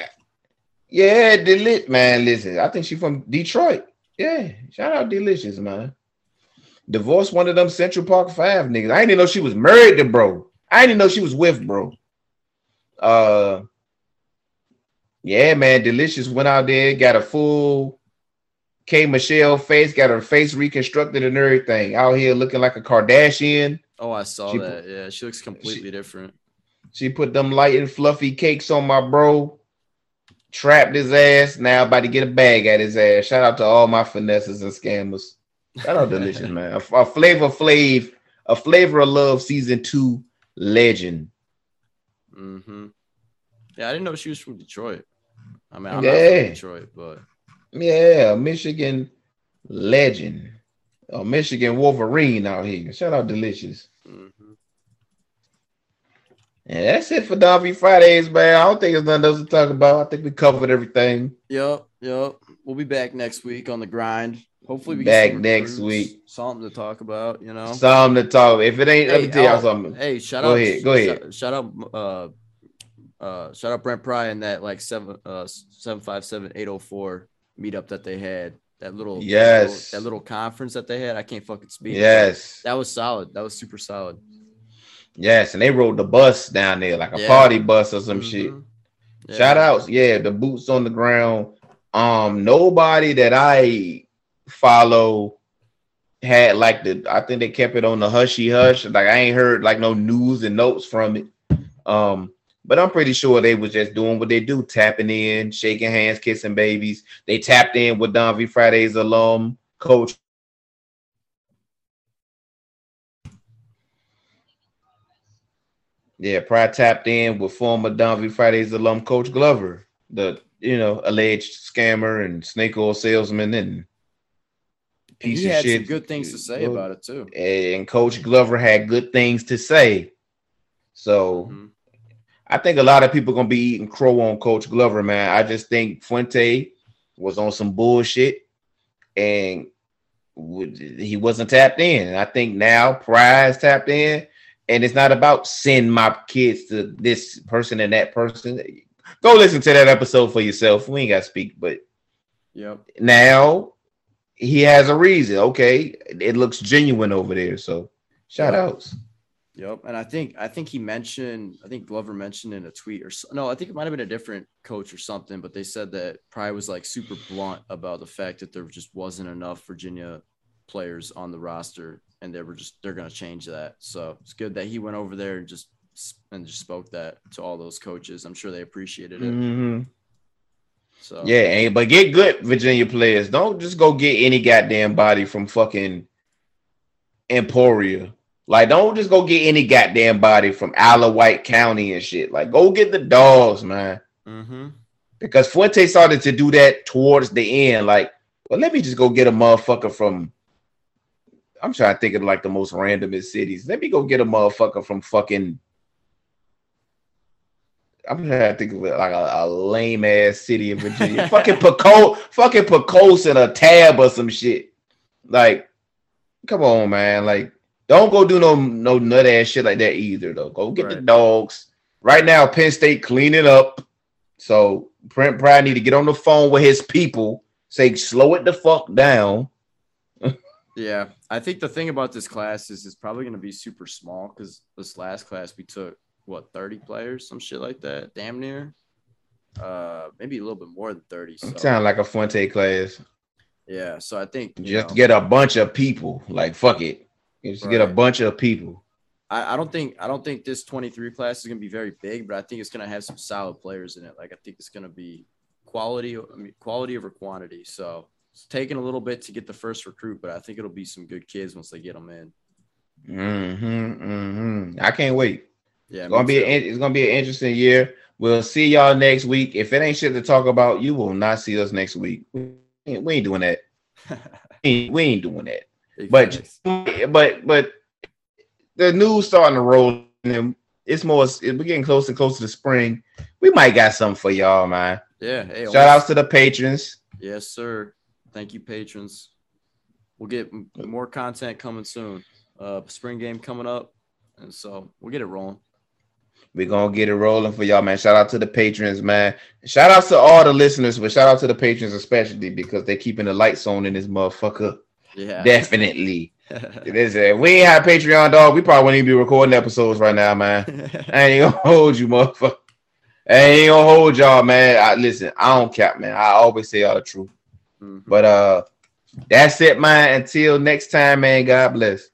Yeah, Delit, man. Listen, I think she from Detroit. Yeah, shout out Delicious, man. Divorced one of them Central Park Five niggas. I didn't even know she was married to bro. I didn't even know she was with bro. Uh, yeah, man. Delicious went out there, got a full K Michelle face, got her face reconstructed and everything. Out here looking like a Kardashian. Oh, I saw She- that. Yeah, she looks completely different. She put them light and fluffy cakes on my bro, trapped his ass. Now about to get a bag at his ass. Shout out to all my finesses and scammers. Shout out delicious man. A, a flavor flav, a flavor of love season two legend. hmm Yeah, I didn't know she was from Detroit. I mean, I'm not Yeah. from Detroit, but Yeah, Michigan legend. A Michigan Wolverine out here. Shout out delicious. mhm. And that's it for Don Fridays, man. I don't think there's nothing else to talk about. I think we covered everything. yep, yep. We'll be back next week on the grind. Hopefully, we Back next week. Something to talk about, you know. Something to talk. If it ain't, let me tell y'all oh, something. Hey, shout Go out! ahead, go ahead. Shout, shout out! Uh, uh, shout out Brent Pry and that like seven uh seven five seven eight zero four meetup that they had. That little Yes. that little conference that they had. I can't fucking speak. Yes. that was solid. That was super solid. Yes, and they rode the bus down there like a Yeah. party bus or some shit. Mhm. Yeah. Shout outs, yeah, the boots on the ground. Um, nobody that I follow had like the. I think they kept it on the hushy hush. Like I ain't heard like no news and notes from it. Um, but I'm pretty sure they was just doing what they do, tapping in, shaking hands, kissing babies. They tapped in with Don V Fridays alum coach. Yeah, Pry tapped in with former Don V Fridays alum Coach Glover, the you know alleged scammer and snake oil salesman and And piece he of had shit. some good things to say about it too. And Coach Glover had good things to say. So Mhm. I think a lot of people gonna be eating crow on Coach Glover, man. I just think Fuente was on some bullshit and would- he wasn't tapped in. And I think now Pry's tapped in, and it's not about send my kids to this person and that person. Go listen to that episode for yourself. We ain't got to speak, but Yep. now he has a reason. Okay, it looks genuine over there. So shout Yeah. outs. Yep. And I think I think he mentioned I think Glover mentioned in a tweet or no, I think it might have been a different coach or something, but they said that Pry was like super blunt about the fact that there just wasn't enough Virginia players on the roster and they were just they're gonna change that. So it's good that he went over there and just and just spoke that to all those coaches. I'm sure they appreciated it. Mm-hmm. So Yeah, but get good Virginia players. Don't just go get any goddamn body from fucking Emporia. Like, don't just go get any goddamn body from White County and shit. Like, go get the dogs, man. Mm-hmm. Because Fuente started to do that towards the end. Like, well, let me just go get a motherfucker from. I'm trying to think of like the most randomest cities. Let me go get a motherfucker from fucking. I'm trying to think of like a, a lame ass city in Virginia. fucking Pico, fucking Pecos and a tab or some shit. Like, come on, man. Like, don't go do no no nut ass shit like that either, though. Go get the dogs. Right now, Penn State cleaning up. So Brent Pry need to get on the phone with his people. Say, slow it the fuck down. Yeah, I think the thing about this class is it's probably going to be super small because this last class we took what 30 players, some shit like that, damn near, uh, maybe a little bit more than 30. So Sound like a Fuente class. yeah, so I think you Just know, get a bunch of people. Like fuck it. Just get a bunch of people. I, I don't think I don't think this 23 class is going to be very big, but I think it's going to have some solid players in it. Like I think it's going to be quality, quality over quantity. So it's taking a little bit to get the first recruit, but I think it'll be some good kids once they get them in. hmm hmm I can't wait. Yeah, It's gonna be an, it's gonna be an interesting year. We'll see y'all next week. If it ain't shit to talk about, you will not see us next week. We ain't, we ain't doing that. We ain't, we ain't doing that. But but but the news starting to roll, and it's more. We're getting closer and closer to spring. We might got something for y'all, man. yeah, hey, Shout outs to the patrons. Yes, sir. Thank you, patrons. We'll get more content coming soon. Uh, spring game coming up, and so we'll get it rolling. We're gonna get it rolling for y'all, man. Shout out to the patrons, man. Shout out to all the listeners, but shout out to the patrons especially because they're keeping the lights on in this motherfucker. Yeah, Definitely. It is. uh, We ain't have Patreon, dog. We probably wouldn't even be recording episodes right now, man. I ain't gonna hold you, motherfucker. I ain't gonna hold y'all, man. I, listen, I don't cap, man. I always say all the truth. Mhm. But uh, that's it, man. Until next time, man. God bless.